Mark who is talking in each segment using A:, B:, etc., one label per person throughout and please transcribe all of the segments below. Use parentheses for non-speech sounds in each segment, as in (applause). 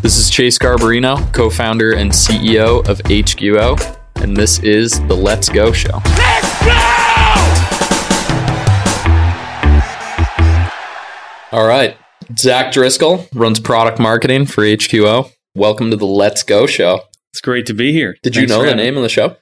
A: This is Chase Garbarino, co founder and CEO of HQO, and this is the Let's Go Show. Let's go! All right. Zach Driscoll runs product marketing for HQO. Welcome to the Let's Go Show.
B: It's great to be here.
A: Did Thanks you know the name of the show?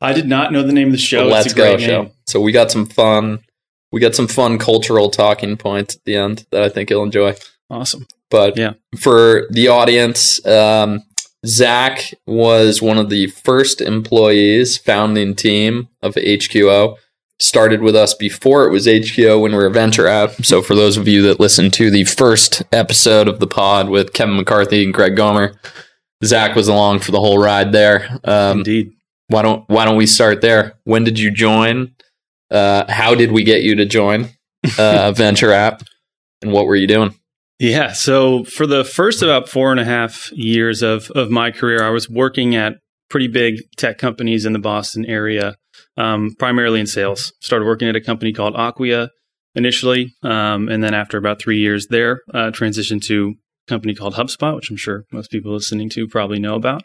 B: I did not know the name of the show.
A: The Let's Go Show. So we got some fun. We got some fun cultural talking points at the end that I think you'll enjoy.
B: Awesome.
A: But yeah, for the audience, um, Zach was one of the first employees, founding team of HQO. Started with us before it was HQO when we were a venture app. So for those of you that listened to the first episode of the pod with Kevin McCarthy and Greg Gomer, Zach was along for the whole ride there.
B: Um, Indeed.
A: Why don't Why don't we start there? When did you join? Uh, how did we get you to join uh, (laughs) Venture App, and what were you doing?
B: Yeah, so for the first about four and a half years of of my career, I was working at pretty big tech companies in the Boston area, um, primarily in sales. Started working at a company called Acquia initially, um, and then after about three years there, uh, transitioned to a company called HubSpot, which I'm sure most people listening to probably know about.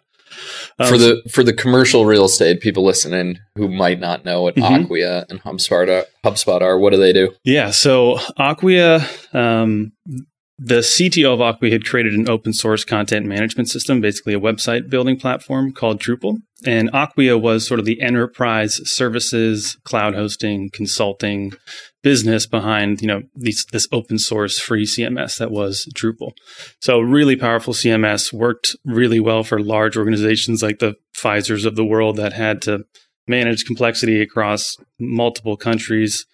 A: Um, for the for the commercial real estate people listening who might not know what mm-hmm. Acquia and HubSpot are, HubSpot are, what do they do?
B: Yeah, so Acquia, um, the CTO of Acquia had created an open source content management system, basically a website building platform called Drupal. And Acquia was sort of the enterprise services, cloud hosting, consulting business behind, you know, these, this open source free CMS that was Drupal. So really powerful CMS worked really well for large organizations like the Pfizer's of the world that had to manage complexity across multiple countries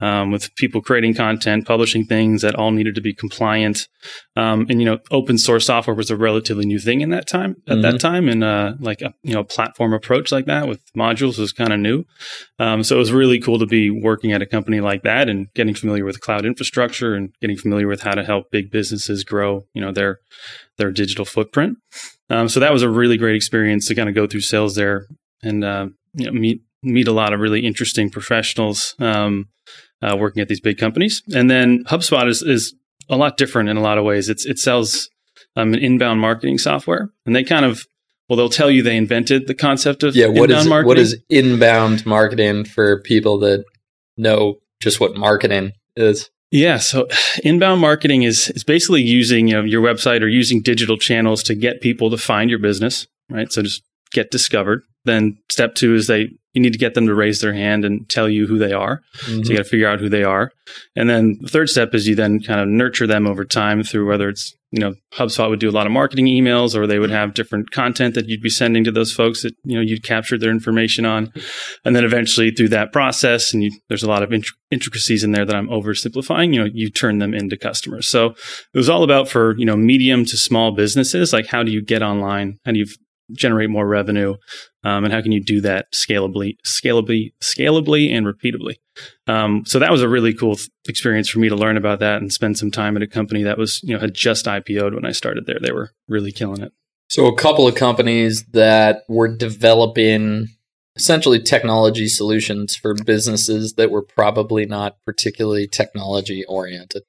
B: um, with people creating content, publishing things that all needed to be compliant. Um, and you know, open source software was a relatively new thing in that time. At mm-hmm. that time, and uh, like a you know platform approach like that with modules was kind of new. Um, so it was really cool to be working at a company like that and getting familiar with cloud infrastructure and getting familiar with how to help big businesses grow. You know their their digital footprint. Um, so that was a really great experience to kind of go through sales there and uh, you know, meet meet a lot of really interesting professionals um, uh, working at these big companies. And then HubSpot is is a lot different in a lot of ways. It's it sells um, an inbound marketing software, and they kind of well, they'll tell you they invented the concept of
A: yeah. What
B: is
A: marketing. what is inbound marketing for people that know just what marketing is?
B: Yeah, so (sighs) inbound marketing is is basically using you know, your website or using digital channels to get people to find your business, right? So just get discovered. Then step two is they you need to get them to raise their hand and tell you who they are. Mm-hmm. So you got to figure out who they are. And then the third step is you then kind of nurture them over time through whether it's, you know, HubSpot would do a lot of marketing emails or they would have different content that you'd be sending to those folks that, you know, you'd captured their information on. And then eventually through that process, and you, there's a lot of int- intricacies in there that I'm oversimplifying, you know, you turn them into customers. So it was all about for, you know, medium to small businesses, like how do you get online? How do you generate more revenue um, and how can you do that scalably scalably scalably and repeatably? Um, so that was a really cool th- experience for me to learn about that and spend some time at a company that was you know had just ipo'd when i started there. They were really killing it.
A: So a couple of companies that were developing essentially technology solutions for businesses that were probably not particularly technology oriented.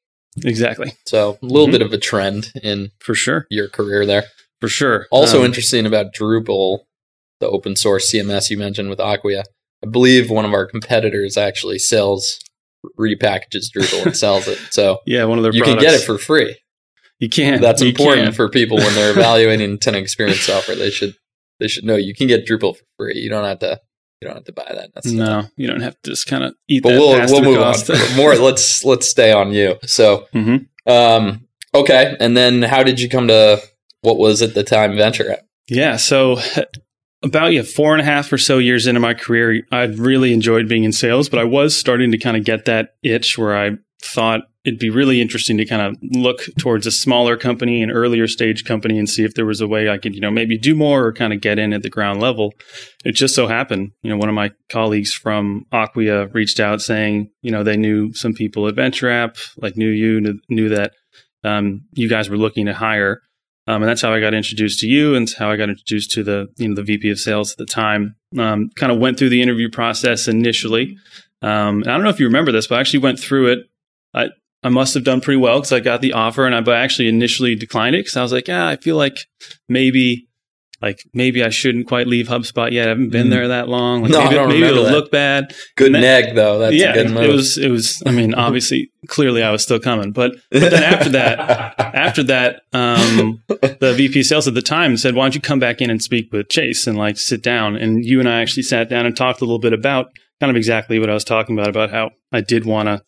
B: Exactly.
A: So a little mm-hmm. bit of a trend in
B: for sure.
A: your career there
B: for sure.
A: Also um, interesting about Drupal, the open source CMS you mentioned with Acquia. I believe one of our competitors actually sells repackages Drupal and sells it. So (laughs)
B: yeah, one of their
A: you
B: products.
A: can get it for free.
B: You can.
A: That's
B: you
A: important
B: can.
A: for people when they're (laughs) evaluating tenant experience software. They should they should know you can get Drupal for free. You don't have to you don't have to buy that.
B: That's no, you don't have to just kind of eat.
A: But we'll we'll move cost. on. (laughs) More. Let's let's stay on you. So, mm-hmm. um, okay. And then, how did you come to what was at the time venture?
B: Yeah, so about yeah four and a half or so years into my career, I really enjoyed being in sales, but I was starting to kind of get that itch where I thought it'd be really interesting to kind of look towards a smaller company, an earlier stage company, and see if there was a way I could, you know, maybe do more or kind of get in at the ground level. It just so happened, you know, one of my colleagues from Acquia reached out saying, you know, they knew some people at Venture App, like knew you, knew, knew that um, you guys were looking to hire. Um, and that's how I got introduced to you and how I got introduced to the, you know, the VP of sales at the time. Um, kind of went through the interview process initially. Um, I don't know if you remember this, but I actually went through it. I, I must have done pretty well because I got the offer, and I I actually initially declined it because I was like, yeah, I feel like maybe. Like maybe I shouldn't quite leave HubSpot yet. I haven't been
A: Mm.
B: there that long. Like
A: No, I
B: maybe
A: don't
B: maybe
A: remember
B: it'll
A: that.
B: look bad.
A: Good
B: then-
A: neg though. That's
B: yeah,
A: a good move.
B: it was. It was. I mean, obviously, clearly, I was still coming. But but then after that, (laughs) after that, um, the VP sales at the time said, "Why don't you come back in and speak with Chase and like sit down?" And you and I actually sat down and talked a little bit about kind of exactly what I was talking about about how I did want to.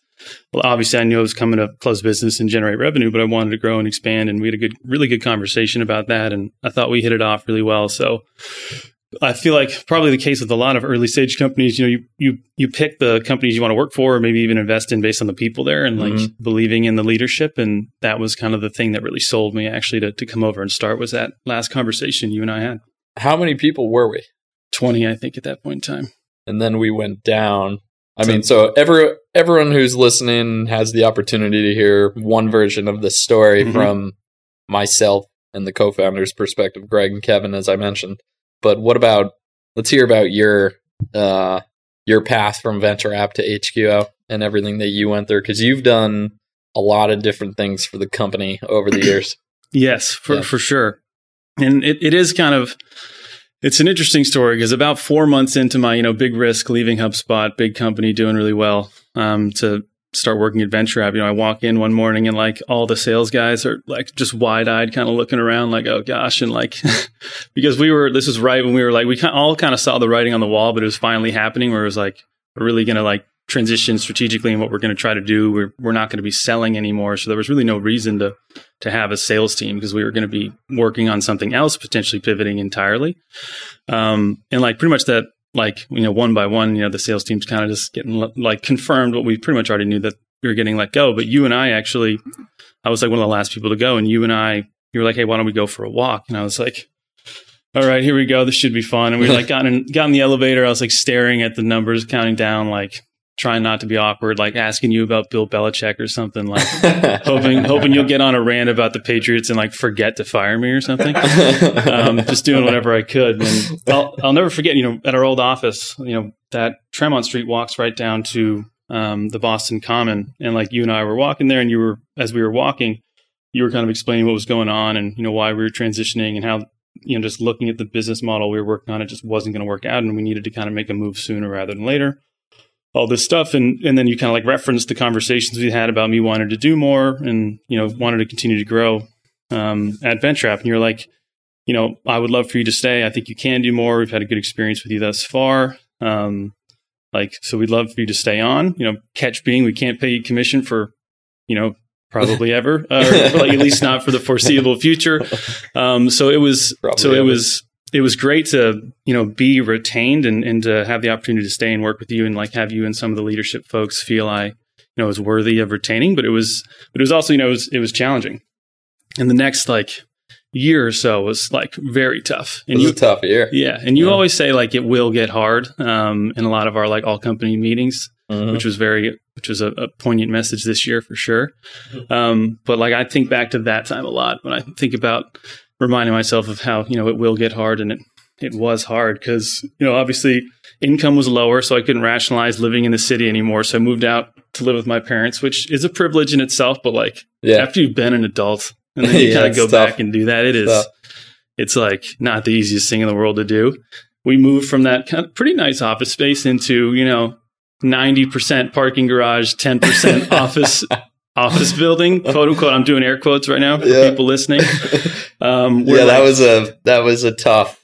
B: Well, obviously, I knew I was coming to close business and generate revenue, but I wanted to grow and expand. And we had a good, really good conversation about that. And I thought we hit it off really well. So I feel like probably the case with a lot of early stage companies, you know, you you you pick the companies you want to work for, or maybe even invest in based on the people there, and like
A: Mhm.
B: believing in the leadership. And that was kind of the thing that really sold me actually to to come over and start was that last conversation you and I had.
A: How many people were we?
B: Twenty, I think, at that point in time.
A: And then we went down. I mean, so every everyone who's listening has the opportunity to hear one version of this story
B: Mhm.
A: from myself and the co-founders' perspective, Greg and Kevin, as I mentioned. But what about? Let's hear about your uh, your path from Venture App to HQO and everything that you went through because you've done a lot of different things for the company over the (clears throat) years.
B: Yes, for
A: Yeah.
B: for sure. And it, it is kind of it's an interesting story because about four months into my you know big risk leaving HubSpot, big company doing really well, um, to start working at Venture App. You know, I walk in one morning and like all the sales guys are like just wide eyed, kind of looking around, like oh gosh, and like (laughs) because we were this is right when we were like we all kind of saw the writing on the wall, but it was finally happening where it was like we're really gonna like transition strategically and what we're going to try to do. We're we're not going to be selling anymore, so there was really no reason to to have a sales team because we were going to be working on something else, potentially pivoting entirely. Um, and like pretty much that, like you know, one by one, you know, the sales team's kind of just getting like confirmed what we pretty much already knew that we were getting let go. But you and I actually, I was like one of the last people to go, and you and I, you were like, hey, why don't we go for a walk? And I was like. All right, here we go. This should be fun. And we like got in, got in the elevator. I was like staring at the numbers, counting down, like trying not to be awkward, like asking you about Bill Belichick or something, like (laughs) hoping hoping you'll get on a rant about the Patriots and like forget to fire me or something. Um, just doing whatever I could. And I'll, I'll never forget, you know, at our old office, you know, that Tremont Street walks right down to um, the Boston Common. And like you and I were walking there, and you were, as we were walking, you were kind of explaining what was going on and, you know, why we were transitioning and how, you know, just looking at the business model we were working on, it just wasn't going to work out. And we needed to kind of make a move sooner rather than later all this stuff and and then you kind of like referenced the conversations we had about me wanting to do more and you know wanted to continue to grow um, at Venture App and you're like you know I would love for you to stay. I think you can do more. We've had a good experience with you thus far. Um, like so we'd love for you to stay on. You know catch being we can't pay you commission for you know probably ever uh, or like at least not for the foreseeable future. (laughs) Um, so it was
A: Probably
B: so it
A: ever.
B: was it was great to you know be retained and, and to have the opportunity to stay and work with you and like have you and some of the leadership folks feel I you know was worthy of retaining but it was but it was also you know it was, it was challenging and the next like year or so was like very tough
A: it
B: and
A: was
B: you
A: a tough year.
B: yeah and you
A: Yeah.
B: always say like it will get hard um, in a lot of our like all company meetings
A: Mhm.
B: which was very which was a, a poignant message this year for sure um, but like i think back to that time a lot when i think about reminding myself of how you know it will get hard and it it was hard because you know obviously income was lower so i couldn't rationalize living in the city anymore so i moved out to live with my parents which is a privilege in itself but like
A: Yeah.
B: after you've been an adult and then (laughs) you
A: Yeah,
B: kind of go
A: tough.
B: back and do that it is
A: Tough.
B: it's like not the easiest thing in the world to do we moved from that kind of pretty nice office space into you know 90% parking garage 10% (laughs) office office building (laughs) quote unquote i'm doing air quotes right now for
A: Yeah.
B: people listening (laughs) um
A: yeah,
B: we're
A: that
B: like-
A: was a that was a tough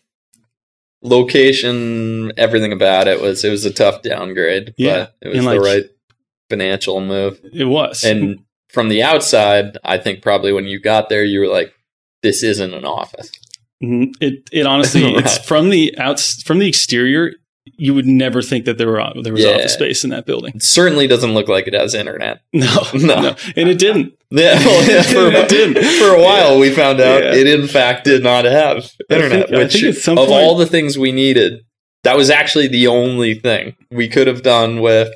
A: location. Everything about it was it was a tough downgrade.
B: Yeah,
A: but it was
B: and
A: the
B: like-
A: right financial move.
B: it was
A: And from the outside, I think probably when you got there, you were like, "This isn't an office."
B: Mhm. it it honestly (laughs) it's from the outs from the exterior you would never think that there were there was
A: Yeah.
B: office space in that building
A: It certainly doesn't look like it has internet. (laughs)
B: no (laughs)
A: No.
B: no, and it didn't
A: Yeah, well, (laughs) yeah, for,
B: It didn't.
A: for a while, we found out
B: Yeah.
A: it in fact did not have internet.
B: think-
A: which,
B: think at some
A: of
B: point-
A: all the things we needed, that was actually the only thing we could have done. With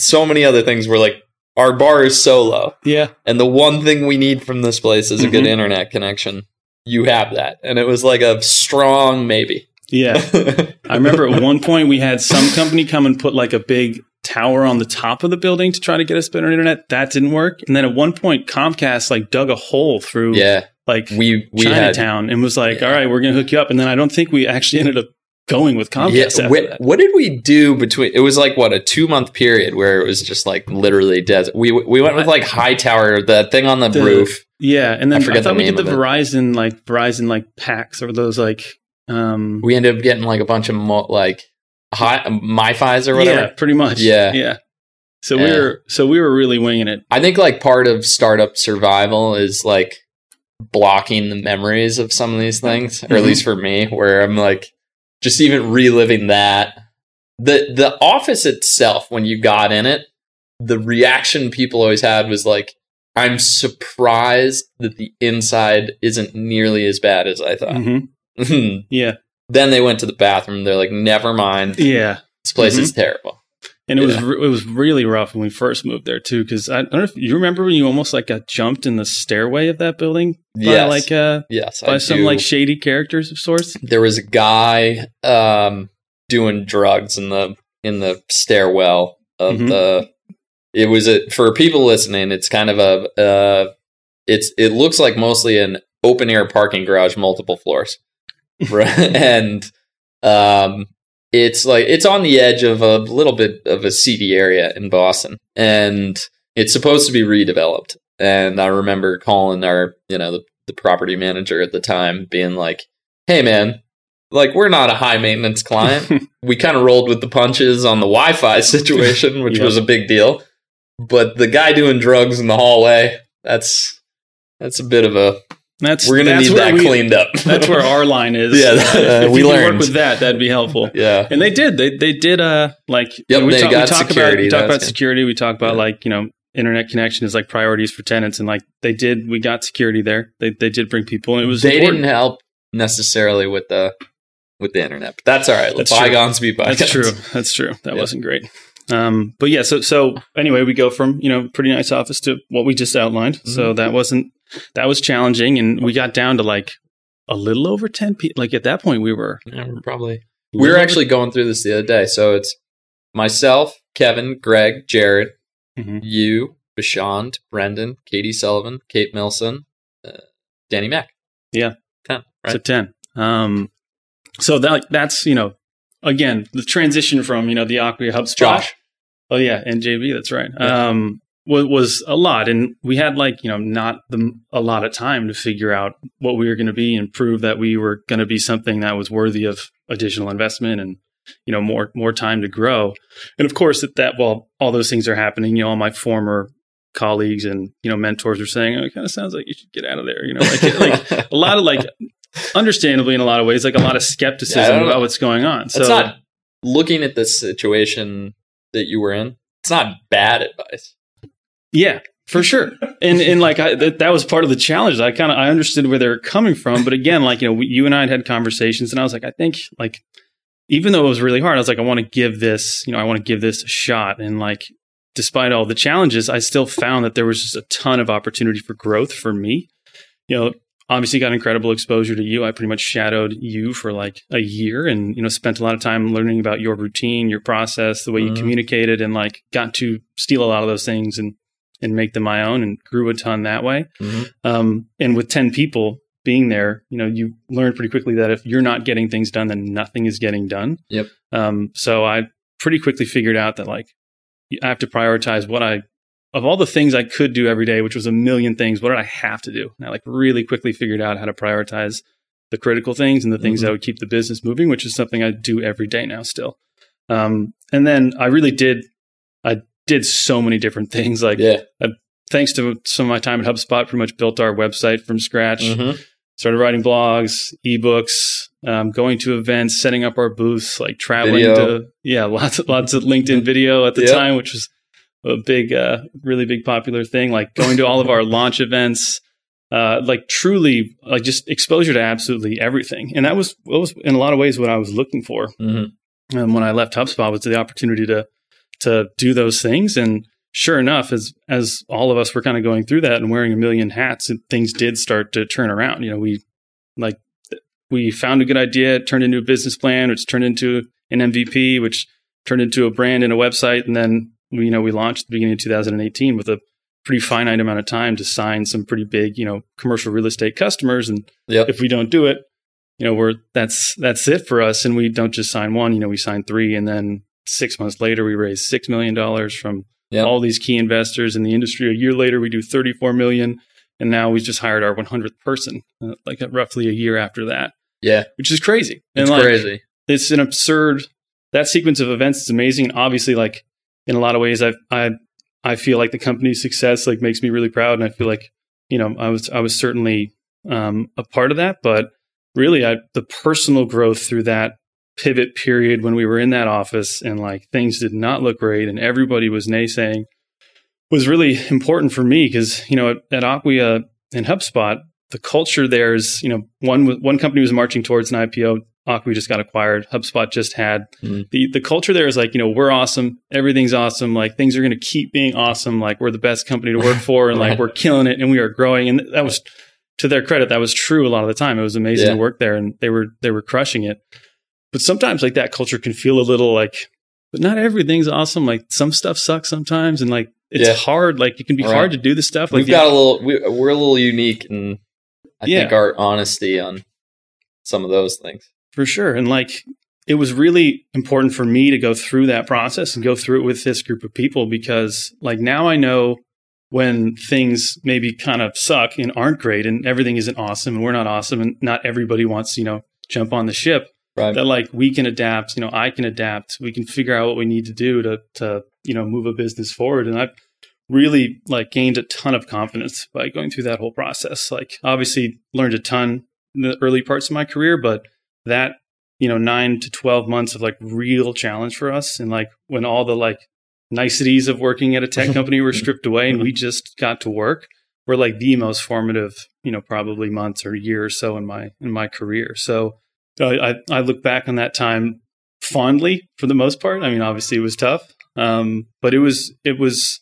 A: so many other things, we're like, our bar is so low,
B: yeah
A: and the one thing we need from this place is a good
B: Mhm.
A: internet connection. You have that, and it was like a strong maybe.
B: Yeah (laughs) I remember at one point we had some company come and put like a big tower on the top of the building to try to get us better internet. That didn't work. And then at one point, Comcast like dug a hole through
A: Yeah,
B: like
A: we we had
B: Chinatown and was like,
A: Yeah.
B: "All right, we're going to hook you up." And then I don't think we actually ended up going with Comcast.
A: Yeah,
B: after
A: wh-
B: that.
A: what did we do between? It was like what a two month period where it was just like literally desert. We we went with like Hightower, the thing on the,
B: The-
A: roof.
B: Yeah, and then
A: I
B: I, thought
A: the
B: we did the
A: it.
B: Verizon like Verizon like packs or those like um
A: We ended up getting like a bunch of mo- like high MiFi's or whatever.
B: yeah, pretty much.
A: Yeah.
B: yeah. So we were so we were really winging it.
A: I think like part of startup survival is like blocking the memories of some of these things, or at
B: Mhm.
A: least for me, where I'm like just even reliving that. The the office itself, when you got in it, the reaction people always had was like, I'm surprised that the inside isn't nearly as bad as I thought.
B: hmm Yeah,
A: then they went to the bathroom. They're like, never mind.
B: yeah.
A: This place
B: Mm-hmm.
A: is terrible.
B: And it was re- it was really rough when we first moved there too, because I, I don't know if you remember when you almost like got jumped in the stairway of that building by
A: Yes.
B: like uh
A: Yes.
B: by
A: I
B: some
A: do.
B: like shady characters of sorts.
A: there was a guy um, doing drugs in the in the stairwell of
B: Mhm.
A: the. It was a for people listening. It's kind of a. Uh, it's it looks like mostly an open air parking garage, multiple floors, right? (laughs) and um, it's like it's on the edge of a little bit of a seedy area in Boston, and it's supposed to be redeveloped. And I remember calling our, you know, the, the property manager at the time, being like, "Hey, man, like we're not a high maintenance client. (laughs) we kind of rolled with the punches on the Wi-Fi (laughs) situation, which
B: Yeah.
A: was a big deal. But the guy doing drugs in the hallway, that's that's a bit of a.
B: That's
A: We're gonna
B: that's
A: need that
B: we-
A: cleaned up. (laughs)
B: That's where our line is. (laughs)
A: Yeah, that-
B: if
A: we
B: you
A: learned.
B: work with that. That'd be helpful.
A: yeah,
B: And they did. They they did. Uh, like you know, we, talk, we talk
A: security.
B: about we talk about
A: good.
B: security. We talk about
A: Yeah.
B: like you know internet connection is like priorities for tenants, and like they did. We got security there. They they did bring people, and it was
A: they
B: important.
A: didn't help necessarily with the with the internet, but that's all right.
B: That's true.
A: be bygones.
B: That's true. (laughs) That's true. That
A: Yeah.
B: wasn't great. Um, but yeah, so so anyway, we go from you know pretty nice office to what we just outlined.
A: Mm-hmm.
B: So that wasn't that was challenging, and we got down to like a little over ten people. Like at that point, we were
A: Yeah, probably we were actually going through this the other day. So it's myself, Kevin, Greg, Jared,
B: Mhm.
A: you, Bashand, Brendan, Katie Sullivan, Kate Milson, uh, Danny Mack.
B: Yeah.
A: ten.
B: So
A: Right.
B: 10. Um, so that that's, you know, again, the transition from, you know, the Acquia HubSpot.
A: Josh.
B: Oh yeah. And JB, that's right.
A: Yeah.
B: Um, was, was a lot. And we had like, you know, not the, a lot of time to figure out what we were going to be and prove that we were going to be something that was worthy of additional investment and, you know, more, more time to grow. And of course that, that, while all those things are happening, you know, all my former colleagues and, you know, mentors are saying, oh, it kind of sounds like you should get out of there. You know, like, like a lot of like understandably in a lot of ways like a lot of skepticism
A: don't
B: about what's going on.
A: It's
B: so
A: not looking at the situation that you were in. It's not bad advice.
B: yeah for sure. And and like I, that, that was part of the challenge. I kind of i understood where they were coming from but again like you know we, you and i had had conversations and i was like i think like even though it was really hard i was like i want to give this you know i want to give this a shot. And like despite all the challenges i still found that there was just a ton of opportunity for growth for me. You know obviously got incredible exposure to you i pretty much shadowed you for like a year and you know spent a lot of time learning about your routine your process the way you
A: Mhm.
B: communicated and like got to steal a lot of those things and and make them my own and grew a ton that way
A: Mhm.
B: um, and with 10 people being there you know you learn pretty quickly that if you're not getting things done then nothing is getting done
A: Yep.
B: um, so i pretty quickly figured out that like i have to prioritize what i of all the things i could do every day which was a million things what did i have to do and i like really quickly figured out how to prioritize the critical things and the things
A: Mhm.
B: that would keep the business moving which is something i do every day now still um, and then i really did i did so many different things like
A: Yeah.
B: thanks to some of my time at HubSpot, pretty much built our website from scratch.
A: Mhm.
B: Started writing blogs, ebooks, um, going to events, setting up our booths, like traveling
A: Video.
B: to yeah, lots of lots of LinkedIn video at the
A: Yep.
B: time, which was a big, uh, really big popular thing. Like going to all of our launch events, uh, like truly, like just exposure to absolutely everything. And that was that was in a lot of ways what I was looking for
A: Mhm.
B: um, when I left HubSpot was the opportunity to to do those things. And sure enough, as as all of us were kind of going through that and wearing a million hats, things did start to turn around. You know, we like we found a good idea, it turned into a business plan, which turned into an MVP, which turned into a brand and a website, and then we, you know we launched at the beginning of 2018 with a pretty finite amount of time to sign some pretty big you know commercial real estate customers, and
A: Yep.
B: if we don't do it, you know we're that's that's it for us, and we don't just sign one, you know we sign three, and then six months later we raise six million dollars from
A: Yep.
B: all these key investors in the industry. A year later we do 34 million, and now we just hired our 100th person, uh, like uh, roughly a year after that,
A: Yeah.
B: which is crazy.
A: It's
B: like,
A: crazy.
B: it's an absurd that sequence of events is amazing and obviously like in a lot of ways i i i feel like the company's success like makes me really proud and i feel like you know i was i was certainly um a part of that but really i the personal growth through that pivot period when we were in that office and like things did not look great and everybody was naysaying was really important for me because you know at, at Acquia and HubSpot the culture there is you know one one company was marching towards an IPO Acquia just got acquired HubSpot just had
A: Mhm.
B: the the culture there is like you know we're awesome everything's awesome like things are going to keep being awesome like we're the best company to work (laughs) for and like we're killing it and we are growing and that was to their credit that was true a lot of the time it was amazing
A: Yeah.
B: to work there and they were they were crushing it but sometimes like that culture can feel a little like but not everything's awesome like some stuff sucks sometimes and like it's
A: Yeah.
B: hard like it can be
A: Right.
B: hard to do this stuff like
A: We've got a little. We, we're a little unique, and I think our honesty on some of those things.
B: For sure. And like it was really important for me to go through that process and go through it with this group of people because like now I know when things maybe kind of suck and aren't great and everything isn't awesome and we're not awesome and not everybody wants, you know, jump on the ship
A: Right.
B: that like we can adapt, you know, I can adapt. We can figure out what we need to do to to, you know, move a business forward and I've really like gained a ton of confidence by going through that whole process. Like obviously learned a ton in the early parts of my career, but that you know nine to 12 months of like real challenge for us and like when all the like niceties of working at a tech company were (laughs) stripped away and we just got to work were like the most formative you know probably months or year or so in my in my career. So I, I look back on that time fondly for the most part. I mean obviously it was tough um, but it was it was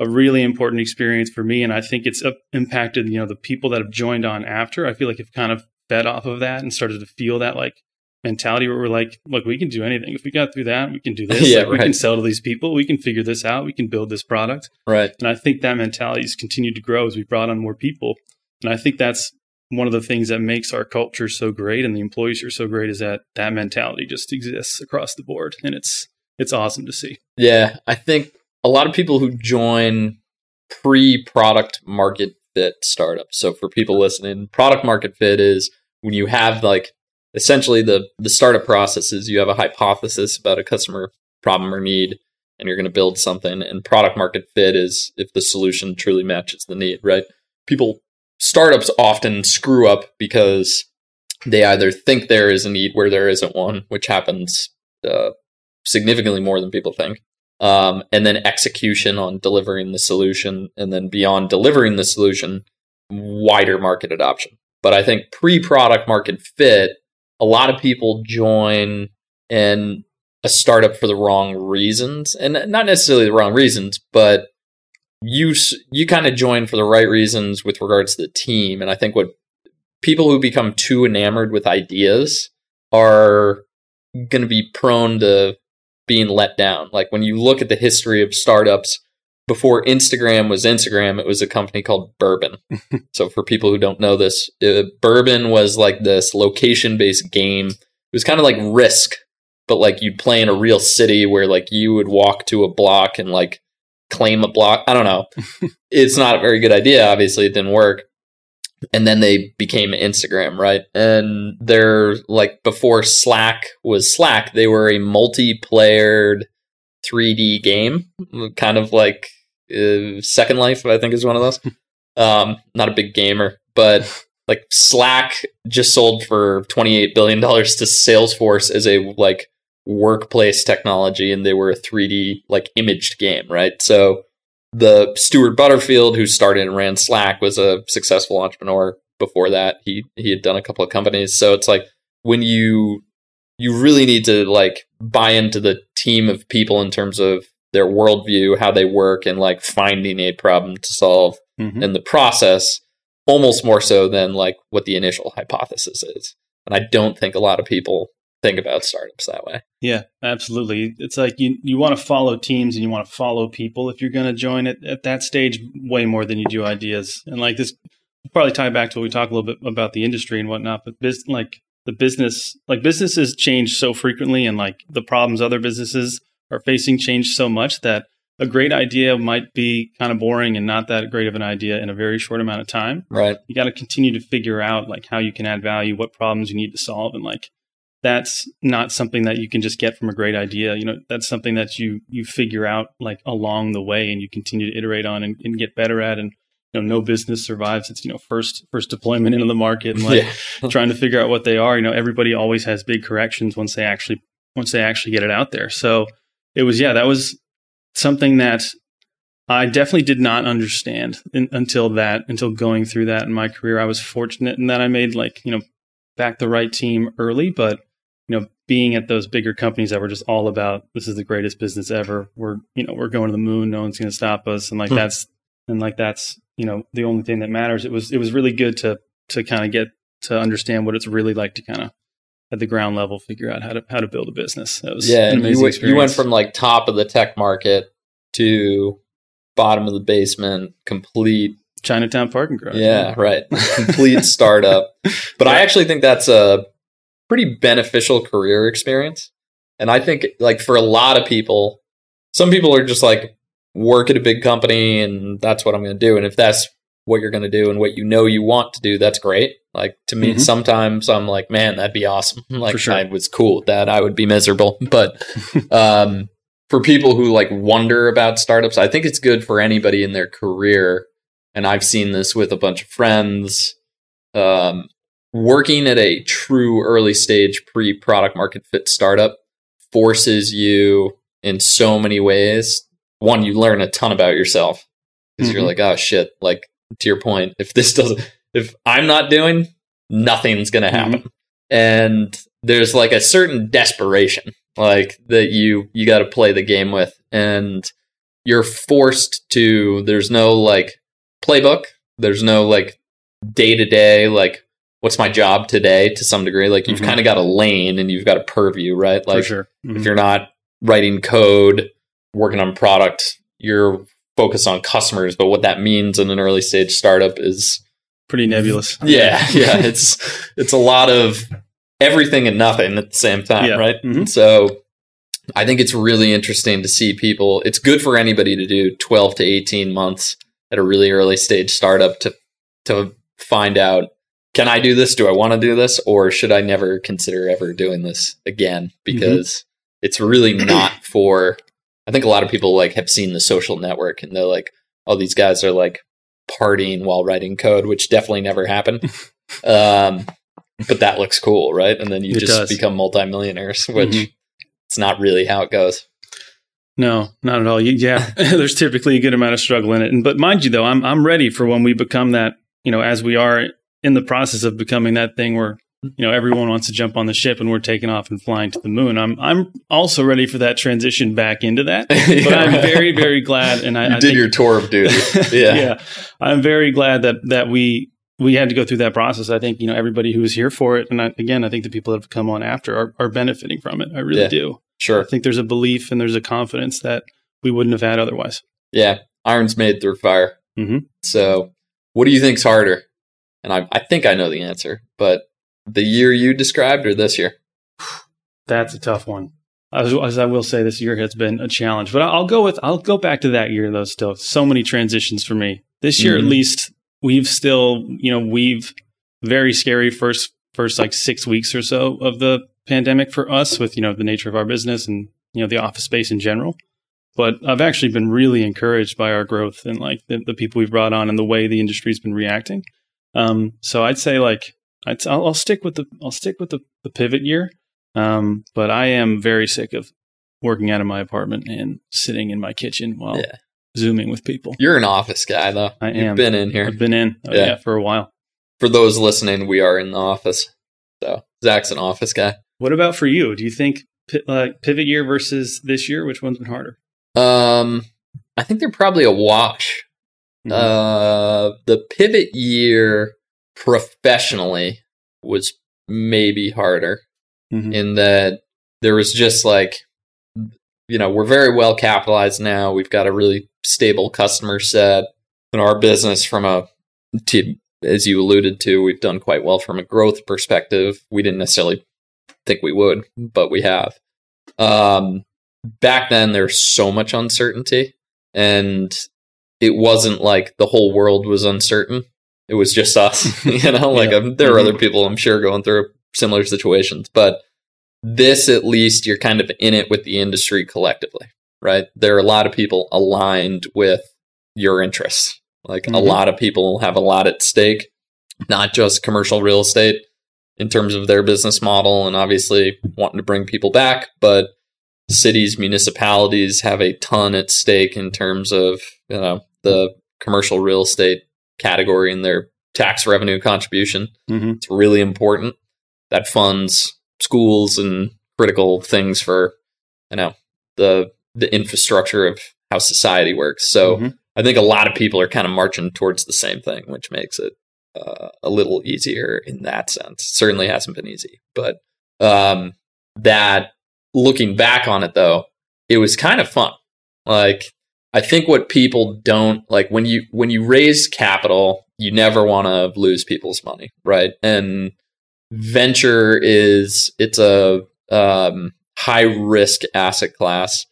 B: a really important experience for me and i think it's uh, impacted you know the people that have joined on after. I feel like have kind of fed off of that and started to feel that like mentality where we're like look we can do anything. If we got through that we can do (laughs) this.
A: Yeah,
B: like, we can sell to these people. We can figure this out. We can build this product.
A: Right.
B: and i think that mentality has continued to grow as we brought on more people. And i think that's one of the things that makes our culture so great and the employees are so great is that that mentality just exists across the board. And it's it's awesome to see.
A: Yeah, I think a lot of people who join pre-product market fit startups. So for people listening, product market fit is when you have like essentially the the startup process is you have a hypothesis about a customer problem or need and you're going to build something and product market fit is if the solution truly matches the need, right? People startups often screw up because they either think there is a need where there isn't one, which happens uh, significantly more than people think. Um, and then execution on delivering the solution, and then beyond delivering the solution, wider market adoption. But I think pre product market fit, a lot of people join in a startup for the wrong reasons, and not necessarily the wrong reasons, but you you kind of join for the right reasons with regards to the team. And I think what people who become too enamored with ideas are going to be prone to being let down. Like when you look at the history of startups, before Instagram was Instagram, it was a company called Burbn. (laughs) so for people who don't know this, uh, Burbn was like this location-based game. It was kind of like Risk, but like you'd play in a real city where like you would walk to a block and like claim a block. I don't know. (laughs) it's not a very good idea. Obviously, it didn't work. And then they became Instagram, right? And they're like before Slack was Slack, they were a multiplayered 3D game, kind of like uh, Second Life, I think is one of those. (laughs) Um, not a big gamer, but like Slack just sold for $28 billion to Salesforce as a like workplace technology, and they were a 3D like imaged game, right? So the Stewart Butterfield, who started and ran Slack, was a successful entrepreneur. Before that, he he had done a couple of companies. So it's like when you you really need to like buy into the team of people in terms of their worldview, how they work, and like finding a problem to solve
B: Mhm.
A: in the process, almost more so than like what the initial hypothesis is. And I don't think a lot of people think about startups that way.
B: Yeah, absolutely. It's like you you want to follow teams and you want to follow people if you're going to join it at that stage way more than you do ideas. And like this, probably tie back to what we talk a little bit about the industry and whatnot. But biz, like the business, like businesses change so frequently, and like the problems other businesses are facing change so much that a great idea might be kind of boring and not that great of an idea in a very short amount of time.
A: Right.
B: You got to continue to figure out like how you can add value, what problems you need to solve, and like that's not something that you can just get from a great idea. You know, that's something that you you figure out like along the way, and you continue to iterate on and, and get better at. And you know, no business survives its you know first first deployment into the market and like yeah. (laughs) trying to figure out what they are. You know, everybody always has big corrections once they actually once they actually get it out there. So it was yeah, that was something that I definitely did not understand in, until that until going through that in my career. I was fortunate in that I made like you know back the right team early, but you know, being at those bigger companies that were just all about this is the greatest business ever. We're, you know, we're going to the moon. No one's going to stop us. And like hmm. that's, and like that's, you know, the only thing that matters. It was, it was really good to, to kind of get to understand what it's really like to kind of at the ground level figure out how to, how to build a business. That was
A: yeah. you, went, you went from like top of the tech market to bottom of the basement, complete
B: Chinatown parking garage.
A: Yeah, right. (laughs) Complete startup. But yeah. I actually think that's a pretty beneficial career experience. And I think like for a lot of people, some people are just like work at a big company and that's what I'm going to do. And if that's what you're going to do and what you know you want to do, that's great. Like to me, mm-hmm. sometimes I'm like, man, that'd be awesome. (laughs) Like sure. I was cool with that. I would be miserable. (laughs) But um, for people who like wonder about startups, I think it's good for anybody in their career. And I've seen this with a bunch of friends. Um, working at a true early stage pre product market fit startup forces you in so many ways. One, you learn a ton about yourself because mm-hmm. you're like, oh shit, like to your point, if this doesn't, if I'm not doing, nothing's going to happen. Mm-hmm. And there's like a certain desperation like that you you got to play the game with and you're forced to there's no like playbook there's no like day to day like what's my job today to some degree. Like you've mm-hmm. kind of got a lane and you've got a purview, right? Like
B: sure. mm-hmm.
A: if you're not writing code, working on product, you're focused on customers. But what that means in an early stage startup is
B: pretty nebulous. (laughs)
A: Yeah, yeah. it's it's a lot of everything and nothing at the same time, yeah. right? Mm-hmm. So I think it's really interesting to see people. It's good for anybody to do 12 to 18 months at a really early stage startup to to find out can I do this? Do I want to do this? Or should I never consider ever doing this again? Mm-hmm. Because mm-hmm. it's really not for, I think a lot of people like have seen the social network and they're like, oh, these guys are like partying while writing code, which definitely never happened. (laughs) um, but that looks cool, right? And then you it just does. become multimillionaires, which mm-hmm. it's not really how it goes.
B: No, not at all. Yeah, (laughs) there's typically a good amount of struggle in it. And but mind you, though, I'm I'm ready for when we become that. You know, as we are in the process of becoming that thing where you know everyone wants to jump on the ship and we're taking off and flying to the moon. I'm I'm also ready for that transition back into that. yeah. (laughs) But I'm very very glad and I,
A: you
B: I
A: did think, your tour of duty. (laughs) Yeah,
B: yeah. I'm very glad that that we we had to go through that process. I think you know everybody who was here for it, and I, again, I think the people that have come on after are, are benefiting from it. I really yeah, do.
A: Sure.
B: I think there's a belief and there's a confidence that we wouldn't have had otherwise.
A: Yeah, iron's made through fire.
B: Mm-hmm.
A: So, what do you think's harder, and I, I think I know the answer, but the year you described or this year?
B: That's a tough one. As, as, I will say, this year has been a challenge, but I'll go with I'll go back to that year though. Still, so many transitions for me this year. Mm-hmm. At least we've still, you know, we've very scary first first like six weeks or so of the pandemic for us with you know the nature of our business and you know the office space in general. But I've actually been really encouraged by our growth and like the, the people we've brought on and the way the industry's been reacting. Um, so I'd say like i will I'll stick with the I'll stick with the, the pivot year. Um, but I am very sick of working out of my apartment and sitting in my kitchen while yeah. zooming with people.
A: You're an office guy though.
B: I
A: You've
B: am.
A: Been in here.
B: I've been in. Oh, yeah. yeah, for a while.
A: For those listening, we are in the office. So Zach's an office guy.
B: What about for you? Do you think like pivot year versus this year, which one's been harder?
A: Um, I think they're probably a wash. Mm-hmm. Uh, the pivot year professionally was maybe harder.
B: Mhm.
A: in that there was just like, you know, we're very well capitalized now. We've got a really stable customer set in our business from a, to, as you alluded to, we've done quite well from a growth perspective. We didn't necessarily think we would, but we have. Um, back then, there's so much uncertainty, and it wasn't like the whole world was uncertain. It was just us, (laughs) you know. Like
B: Yeah.
A: um, there are
B: Mhm.
A: other people, I'm sure, going through similar situations, but this, at least, you're kind of in it with the industry collectively, right? There are a lot of people aligned with your interests. Like a
B: Mhm.
A: lot of people have a lot at stake, not just commercial real estate in terms of their business model and obviously wanting to bring people back, but cities, municipalities have a ton at stake in terms of, you know, the commercial real estate category and their tax revenue contribution.
B: Mhm.
A: It's really important. That funds schools and critical things for, you know, the the infrastructure of how society works. So
B: Mhm.
A: I think a lot of people are kind of marching towards the same thing, which makes it uh, a little easier in that sense. Certainly hasn't been easy, but um, that looking back on it though, it was kind of fun. Like I think what people don't like when you when you raise capital, you never want to lose people's money, right? And venture is it's a um, high risk asset class.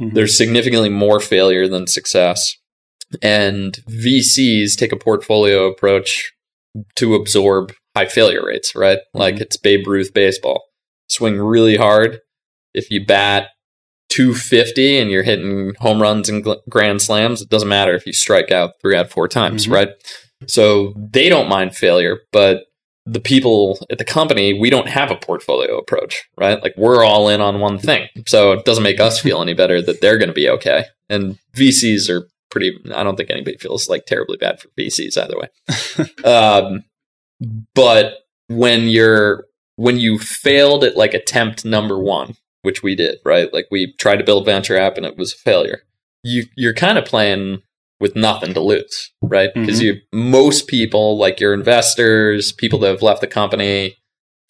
B: Mhm.
A: There's significantly more failure than success. And VCs take a portfolio approach to absorb high failure rates, right? Like
B: Mhm.
A: it's Babe Ruth baseball. Swing really hard. If you bat 250 and you're hitting home runs and gl- grand slams, it doesn't matter if you strike out three out of four times,
B: Mhm.
A: right? So they don't mind failure, but the people at the company, we don't have a portfolio approach, right? Like we're all in on one thing. So it doesn't make us feel (laughs) any better that they're going to be okay. And VCs are pretty, I don't think anybody feels like terribly bad for VCs either way. (laughs) um, but when you're, when you failed at like attempt number one, which we did, right? Like we tried to build a venture app and it was a failure. You, you're kind of playing with nothing to lose, right? Because
B: Mhm.
A: you most people, like your investors, people that have left the company,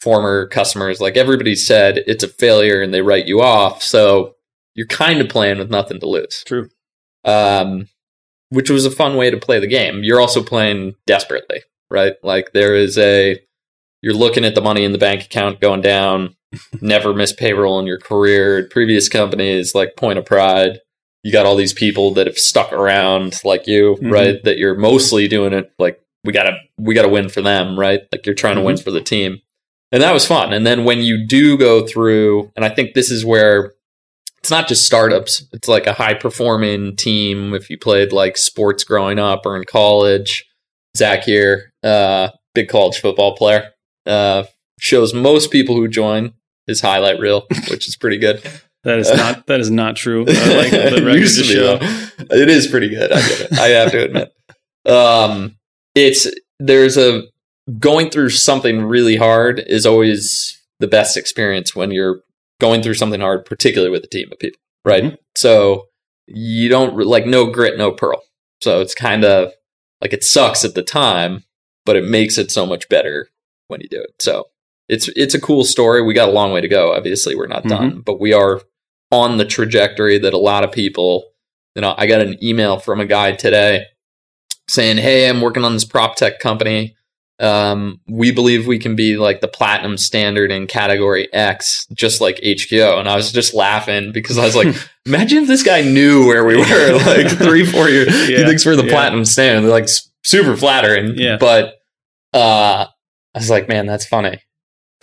A: former customers, like everybody said it's a failure and they write you off. So you're kind of playing with nothing to lose.
B: True.
A: Um, which was a fun way to play the game. You're also playing desperately, right? Like there is a you're looking at the money in the bank account going down, never miss payroll in your career. At Previous companies like point of pride you got all these people that have stuck around like you,
B: Mhm.
A: right? That you're mostly doing it like we gotta we gotta win for them, right? Like you're trying to win for the team. And that was fun. And then when you do go through, and I think this is where it's not just startups, it's like a high performing team. If you played like sports growing up or in college, Zach here, uh, big college football player, uh, shows most people who join his highlight reel, which is pretty good. (laughs)
B: That is not that is not true. I like the (laughs)
A: It
B: record to show.
A: though. It is pretty good. I get it. I have to admit. (laughs) Um, it's there's a going through something really hard is always the best experience when you're going through something hard, particularly with a team of people, right?
B: Mhm.
A: So you don't like no grit, no pearl. So it's kind of like it sucks at the time, but it makes it so much better when you do it. So it's it's a cool story. We got a long way to go. Obviously, we're not done, but we are on the trajectory that a lot of people. You know, I got an email from a guy today saying, "Hey, I'm working on this prop tech company. Um, we believe we can be like the platinum standard in category X, just like HQO." And I was just laughing because I was like, (laughs) "Imagine if this guy knew where we were (laughs) like three, four years. he thinks we're the
B: yeah.
A: platinum standard. They're like super flattering.
B: Yeah.
A: But uh, I was like, man, that's funny.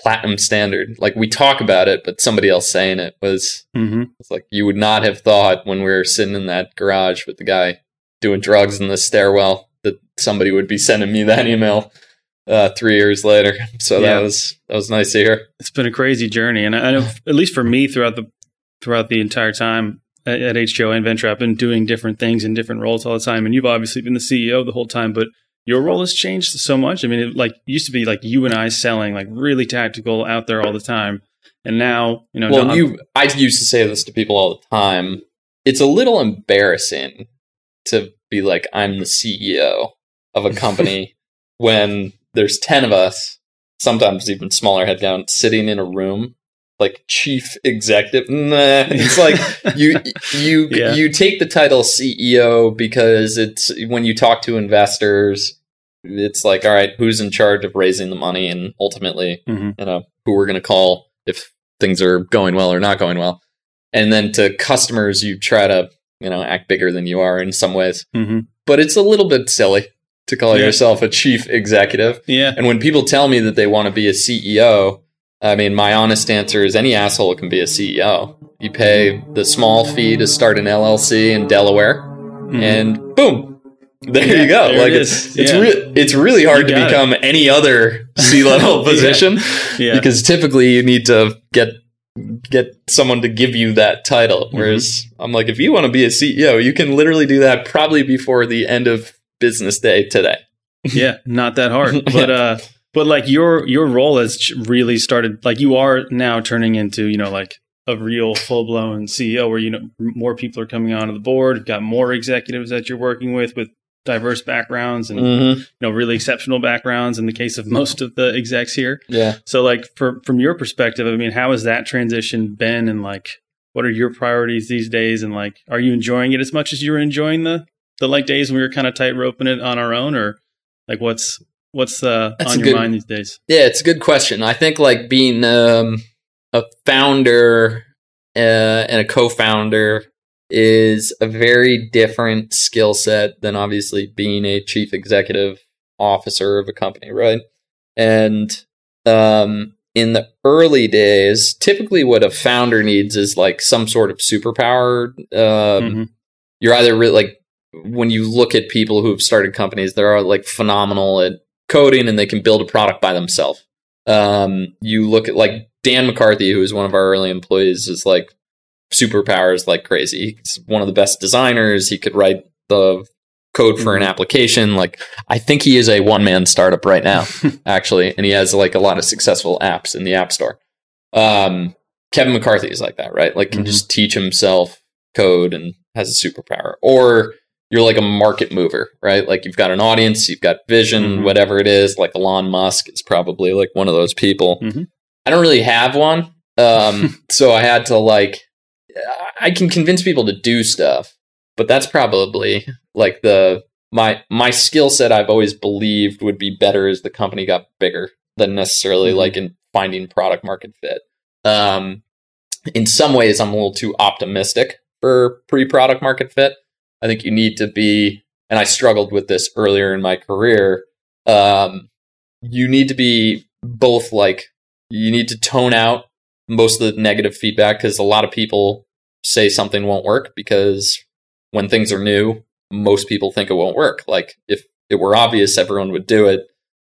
A: Platinum standard. Like we talk about it, but somebody else saying it was
B: hmm
A: it's like you would not have thought when we were sitting in that garage with the guy doing drugs in the stairwell that somebody would be sending me that email uh, three years later. (laughs) So
B: Yeah.
A: that was that was nice to hear.
B: It's been a crazy journey, and I I know at least for me throughout the throughout the entire time at, at HQO and Venture, I've been doing different things in different roles all the time. And you've obviously been the CEO the whole time, but your role has changed so much. I mean, it like used to be like you and I selling like really tactical out there all the time, and now you know.
A: Well, you I used to say this to people all the time. It's a little embarrassing to be like I'm the CEO of a (laughs) company when there's 10 of us, sometimes even smaller headcount, sitting in a room like chief executive. Nah, it's like you you (laughs)
B: Yeah.
A: you take the title CEO because it's when you talk to investors, it's like all right, who's in charge of raising the money and ultimately,
B: Mhm.
A: you know, who we're going to call if things are going well or not going well. And then to customers, you try to you know act bigger than you are in some ways,
B: hmm
A: but it's a little bit silly to call
B: Yeah.
A: yourself a chief executive.
B: Yeah.
A: And when people tell me that they want to be a CEO, I mean, my honest answer is any asshole can be a CEO. You pay the small fee to start an LLC in Delaware,
B: Mhm.
A: and boom, there
B: Yeah,
A: you go.
B: there
A: like
B: it
A: it's it's
B: Yeah.
A: re- it's really hard to
B: got it.
A: become any other C level (laughs) (laughs) position
B: yeah.
A: because typically you need to get get someone to give you that title.
B: Mm-hmm.
A: Whereas I'm like, if you want to be a CEO, you can literally do that probably before the end of business day today.
B: yeah, not that hard. (laughs) But uh but like your your role has really started like you are now turning into, you know, like a real full-blown CEO where you know more people are coming onto the board, you've got more executives that you're working with with diverse backgrounds and
A: Mm-hmm.
B: you know really exceptional backgrounds in the case of most of the execs here.
A: Yeah.
B: So like for from your perspective, I mean, how has that transition been and like what are your priorities these days and like are you enjoying it as much as you were enjoying the the like days when we were kind of tight roping it on our own or like what's what's uh, on your
A: good-
B: mind these days?
A: Yeah, it's a good question. I think like being um, a founder uh, and a co-founder is a very different skill set than obviously being a chief executive officer of a company, right? And um, in the early days, typically what a founder needs is like some sort of superpower. Um,
B: Mhm.
A: You're either really like when you look at people who've started companies, they're like phenomenal at coding and they can build a product by themselves. Um, you look at like Dan McCarthy, who is one of our early employees, is like superpowers like crazy. He's one of the best designers. He could write the code for an application. Like I think he is a one man startup right now, (laughs) actually, and he has like a lot of successful apps in the App Store. Um, Kevin McCarthy is like that, right? Like can
B: Mhm.
A: just teach himself code and has a superpower. Or you're like a market mover, right? Like you've got an audience, you've got vision,
B: Mhm.
A: whatever it is. Like Elon Musk is probably like one of those people.
B: Mhm.
A: I don't really have one, um, (laughs) so I had to like. I can convince people to do stuff, but that's probably like the my my skill set. I've always believed would be better as the company got bigger than necessarily
B: Mhm.
A: like in finding product market fit. Um, in some ways, I'm a little too optimistic for pre product market fit. I think you need to be, and I struggled with this earlier in my career. Um, you need to be both like, you need to tone out most of the negative feedback because a lot of people say something won't work because when things are new, most people think it won't work. Like, if it were obvious, everyone would do it.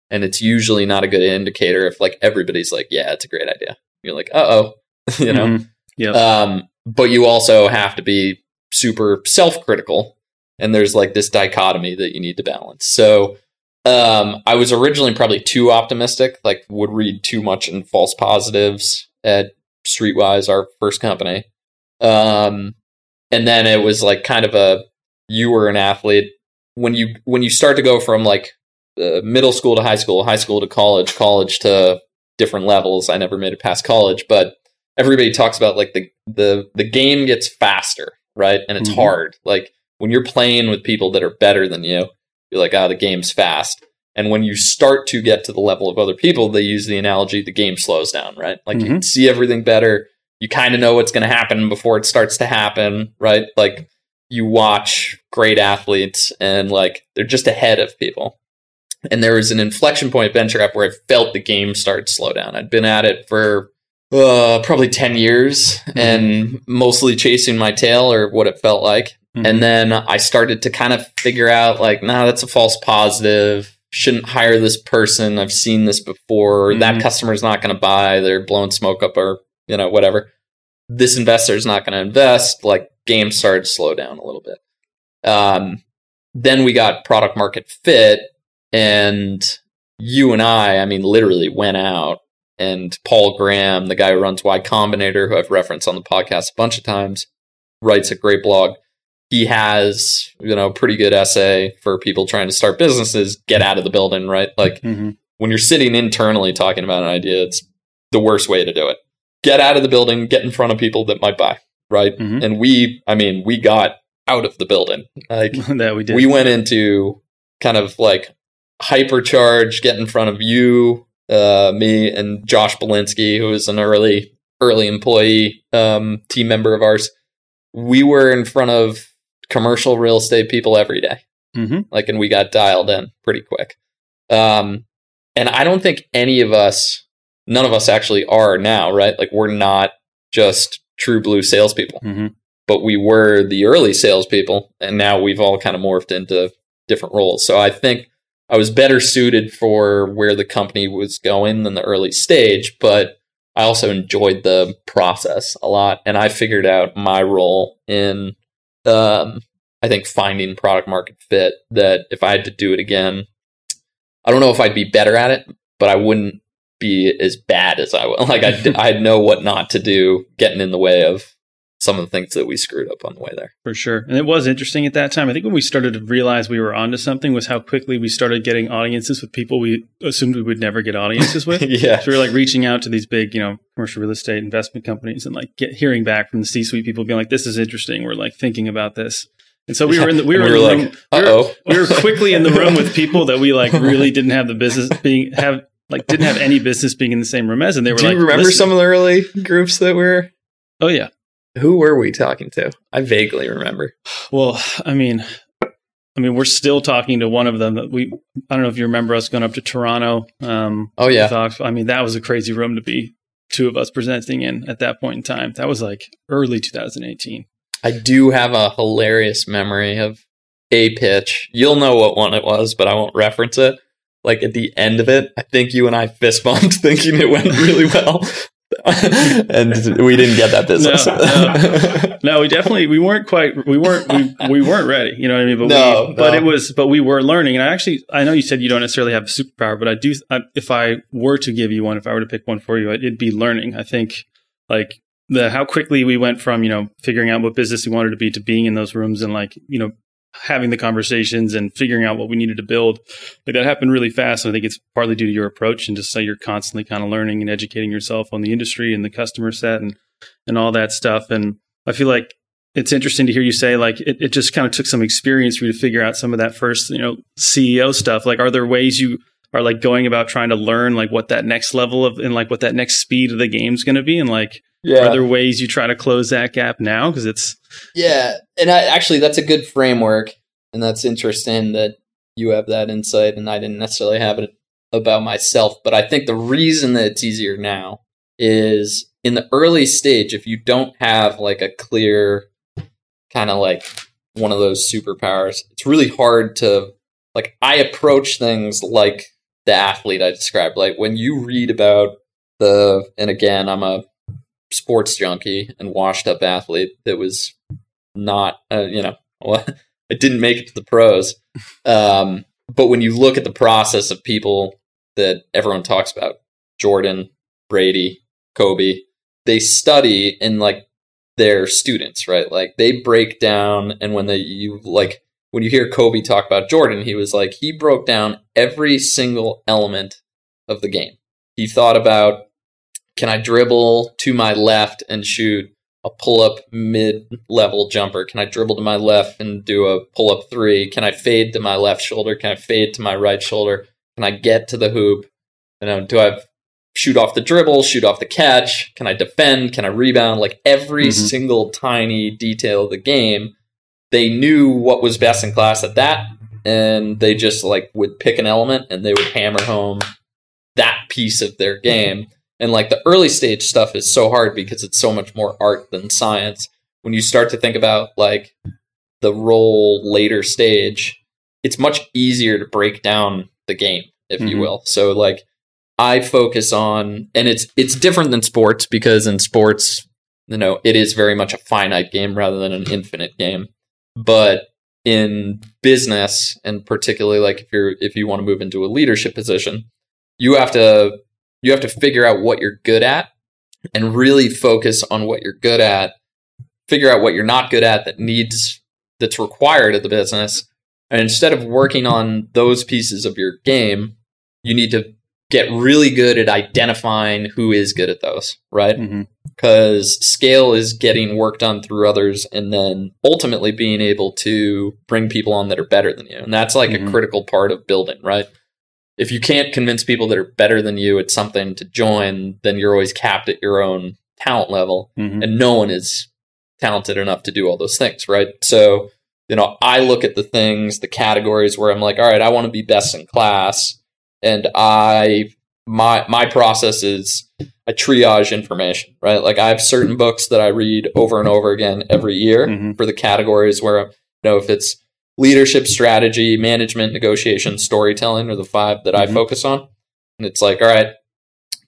A: And it's usually not a good indicator if like everybody's like, yeah, it's a great idea. You're like, uh oh, (laughs) you know?
B: Mhm. Yep.
A: Um, but you also have to be super self critical. And there's like this dichotomy that you need to balance. So um, I was originally probably too optimistic, like would read too much in false positives at Streetwise, our first company. Um, and then it was like kind of a you were an athlete when you when you start to go from like uh, middle school to high school, high school to college, college to different levels. I never made it past college, but everybody talks about like the the the game gets faster, right? And it's
B: Mhm.
A: hard. Like when you're playing with people that are better than you, you're like, "Ah, the game's fast." And when you start to get to the level of other people, they use the analogy the game slows down, right? Like you
B: Mhm.
A: can see everything better. You kind of know what's going to happen before it starts to happen, right? Like you watch great athletes and like they're just ahead of people. And there was an inflection point VentureApp where I felt the game start to slow down. I'd been at it for uh, probably 10 years and mostly chasing my tail or what it felt like.
B: Mhm.
A: And then I started to kind of figure out like, nah, that's a false positive. Shouldn't hire this person. I've seen this before. That
B: Mhm.
A: customer's not going to buy. They're blowing smoke up or, you know, whatever. This investor's not going to invest. Like, games started to slow down a little bit. Um, then we got product market fit, and you and I, I mean, literally went out. And Paul Graham, the guy who runs Y Combinator, who I've referenced on the podcast a bunch of times, writes a great blog. He has, you know, a pretty good essay for people trying to start businesses, get out of the building, right? Like
B: Mhm.
A: when you're sitting internally talking about an idea, it's the worst way to do it. get out of the building, get in front of people that might buy, right?
B: Mhm.
A: And we, I mean, we got out of the building. Like (laughs)
B: that we did.
A: we went into kind of like hypercharge, get in front of you, uh, me, and Josh Belinsky, who was an early early employee, um, team member of ours. We were in front of commercial real estate people every day,
B: Mhm.
A: like, and we got dialed in pretty quick. Um, and I don't think any of us, none of us actually are now, right? Like, we're not just true blue salespeople
B: Mhm.
A: but we were the early salespeople, and now we've all kind of morphed into different roles. So I think I was better suited for where the company was going than the early stage, but I also enjoyed the process a lot, and I figured out my role in, um, I think finding product market fit. That if I had to do it again, I don't know if I'd be better at it, but I wouldn't be as bad as I was. Like I, I'd (laughs) know what not to do, getting in the way of some of the things that we screwed up on the way there.
B: For sure. And it was interesting at that time. I think when we started to realize we were onto something was how quickly we started getting audiences with people we assumed we would never get audiences with. (laughs)
A: yeah.
B: So we were like reaching out to these big, you know, commercial real estate investment companies and like get hearing back from the C suite people being like, this is interesting. We're like thinking about this. And so we were in the we were,
A: And
B: in the
A: like,
B: room, we
A: uh-oh.
B: we were quickly in the room with (laughs) people that we like really didn't have the business being have like didn't have any business being in the same room as and they were
A: Do
B: like
A: you remember some of the early groups that were?
B: Oh yeah.
A: Who were we talking to? I vaguely remember.
B: Well, I mean, I mean, we're still talking to one of them that we. I don't know if you remember us going up to Toronto. Um,
A: Oh yeah,
B: Ox- I mean, that was a crazy room to be two of us presenting in at that point in time. That was like early 2018.
A: I do have a hilarious memory of a pitch. You'll know what one it was, but I won't reference it. Like at the end of it, I think you and I fist bumped, (laughs) thinking it went really well, (laughs) and we didn't get that business.
B: No, No, we definitely we weren't quite we weren't we, we weren't ready. You know what I mean? But
A: No,
B: we, but
A: no.
B: it was but we were learning. And I actually I know you said you don't necessarily have a superpower, but I do. I, if I were to give you one, if I were to pick one for you, it'd be learning. I think like the how quickly we went from you know figuring out what business we wanted to be to being in those rooms and like you know having the conversations and figuring out what we needed to build. Like that happened really fast and i think it's partly due to your approach and just so you're constantly kind of learning and educating yourself on the industry and the customer set and and all that stuff. And i feel like it's interesting to hear you say like it, it just kind of took some experience for you to figure out some of that first you know ceo stuff. Like are there ways you are like going about trying to learn like what that next level of and like what that next speed of the game's going to be? And like yeah. are there ways you try to close that gap now? Because it's
A: Yeah, and I, actually, that's a good framework, and that's interesting that you have that insight, and I didn't necessarily have it about myself. But I think the reason that it's easier now is in the early stage, if you don't have like a clear kind of like one of those superpowers, it's really hard to like. I approach things like the athlete I described. Like when you read about the, and again, I'm a sports junkie and washed up athlete that was not, uh, you know, (laughs) well, I didn't make it to the pros. Um, but when you look at the process of people that everyone talks about, Jordan, Brady, Kobe, they study in like their students, right? Like they break down, and when they you like when you hear Kobe talk about Jordan, he was like he broke down every single element of the game. He thought about can I dribble to my left and shoot a pull up mid level jumper? Can I dribble to my left and do a pull up three? Can I fade to my left shoulder? Can I fade to my right shoulder? Can I get to the hoop? You know, do I shoot off the dribble, shoot off the catch? Can I defend? Can I rebound? Like every
B: Mhm.
A: single tiny detail of the game, they knew what was best in class at that. And they just like would pick an element and they would hammer home that piece of their game. And like the early stage stuff is so hard because it's so much more art than science. When you start to think about like the role later stage, it's much easier to break down the game, if you
B: Mhm.
A: will. So like I focus on and it's it's different than sports because in sports, you know, it is very much a finite game rather than an infinite game. But in business and particularly like if you're if you want to move into a leadership position, you have to you have to figure out what you're good at and really focus on what you're good at figure out what you're not good at that needs that's required of the business and instead of working on those pieces of your game you need to get really good at identifying who is good at those, right? Because scale is getting work done through others and then ultimately being able to bring people on that are better than you. And that's like
B: Mhm.
A: a critical part of building, right? If you can't convince people that are better than you at something to join, then you're always capped at your own talent level
B: Mhm.
A: and no one is talented enough to do all those things, right? So, you know, I look at the things, the categories where I'm like, all right, I want to be best in class, and I my my process is I triage information, right? Like I have certain books that I read over and over again every year
B: Mhm.
A: for the categories where you know if it's leadership strategy, management, negotiation, storytelling are the five that I
B: Mhm.
A: focus on. And it's like, all right,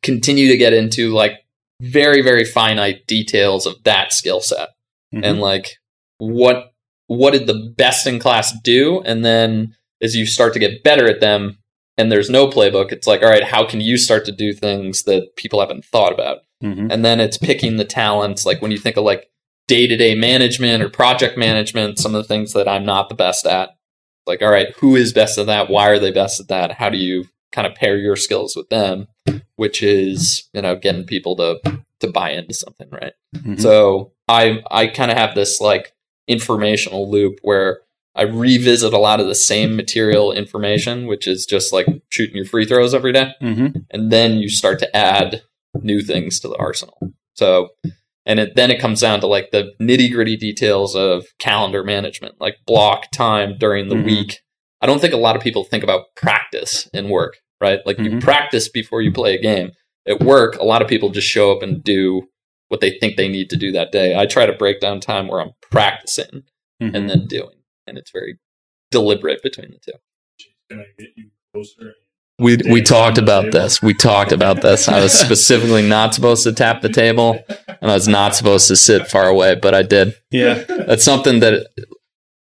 A: continue to get into like very very finite details of that skill set
B: Mhm.
A: and like what what did the best in class do and then as you start to get better at them and there's no playbook it's like all right how can you start to do things that people haven't thought about
B: Mhm.
A: and then it's picking the talents like when you think of like day-to-day management or project management some of the things that i'm not the best at like all right who is best at that why are they best at that how do you kind of pair your skills with them which is you know getting people to to buy into something right
B: Mhm.
A: so I I kind of have this like informational loop where I revisit a lot of the same material information, which is just like shooting your free throws every day,
B: Mhm.
A: and then you start to add new things to the arsenal. So, and it, then it comes down to like the nitty gritty details of calendar management, like block time during the
B: Mhm.
A: week. I don't think a lot of people think about practice in work, right? Like you
B: Mhm.
A: practice before you play a game. At work, a lot of people just show up and do what they think they need to do that day. I try to break down time where I'm practicing
B: Mhm.
A: and then doing, and it's very deliberate between the two.
C: Can I get you closer?
A: We
C: we talked about this.
A: We talked about this. I was specifically not supposed to tap the table, and I was not supposed to sit far away, but I did.
B: yeah.
A: That's something that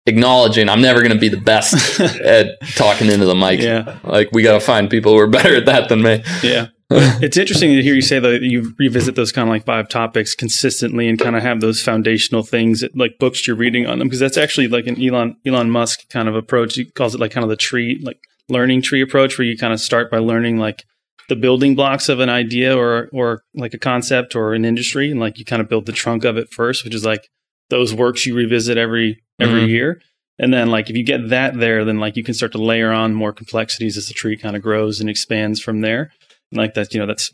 A: acknowledging I'm never going to be the best (laughs) at talking into the mic.
B: yeah.
A: Like we got to find people who are better at that than me.
B: Yeah. (laughs) It's interesting to hear you say that you revisit those kind of like five topics consistently and kind of have those foundational things like books you're reading on them because that's actually like an Elon Elon Musk kind of approach. He calls it like kind of the tree like learning tree approach where you kind of start by learning like the building blocks of an idea or or like a concept or an industry and like you kind of build the trunk of it first, which is like those works you revisit every every
A: Mhm.
B: year. And then like if you get that there, then like you can start to layer on more complexities as the tree kind of grows and expands from there. And like that, you know, that's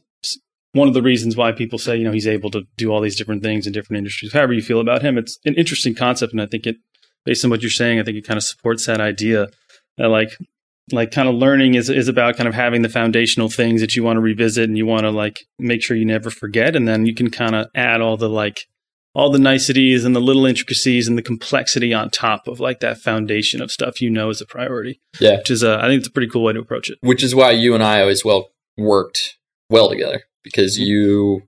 B: one of the reasons why people say, you know, he's able to do all these different things in different industries. However you feel about him, it's an interesting concept. And I think it, based on what you're saying, I think it kind of supports that idea that like, like kind of learning is, is about kind of having the foundational things that you want to revisit and you want to like make sure you never forget. And then you can kind of add all the like, all the niceties and the little intricacies and the complexity on top of like that foundation of stuff you know is a priority.
A: Yeah.
B: Which is, uh, I think it's a pretty cool way to approach it.
A: which is why you and I always well worked well together because you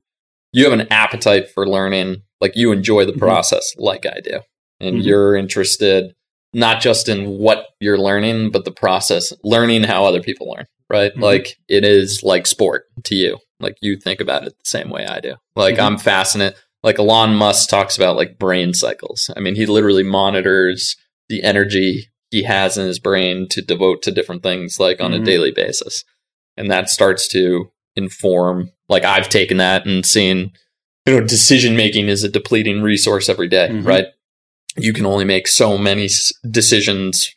A: you have an appetite for learning like you enjoy the
B: Mhm.
A: process like I do and
B: Mhm.
A: you're interested not just in what you're learning but the process learning how other people learn right
B: Mhm.
A: like it is like sport to you like you think about it the same way I do like
B: Mhm.
A: I'm fascinated like Elon Musk talks about like brain cycles I mean he literally monitors the energy he has in his brain to devote to different things like on
B: Mhm.
A: a daily basis and that starts to inform like i've taken that and seen you know decision making is a depleting resource every day,
B: Mhm.
A: right you can only make so many decisions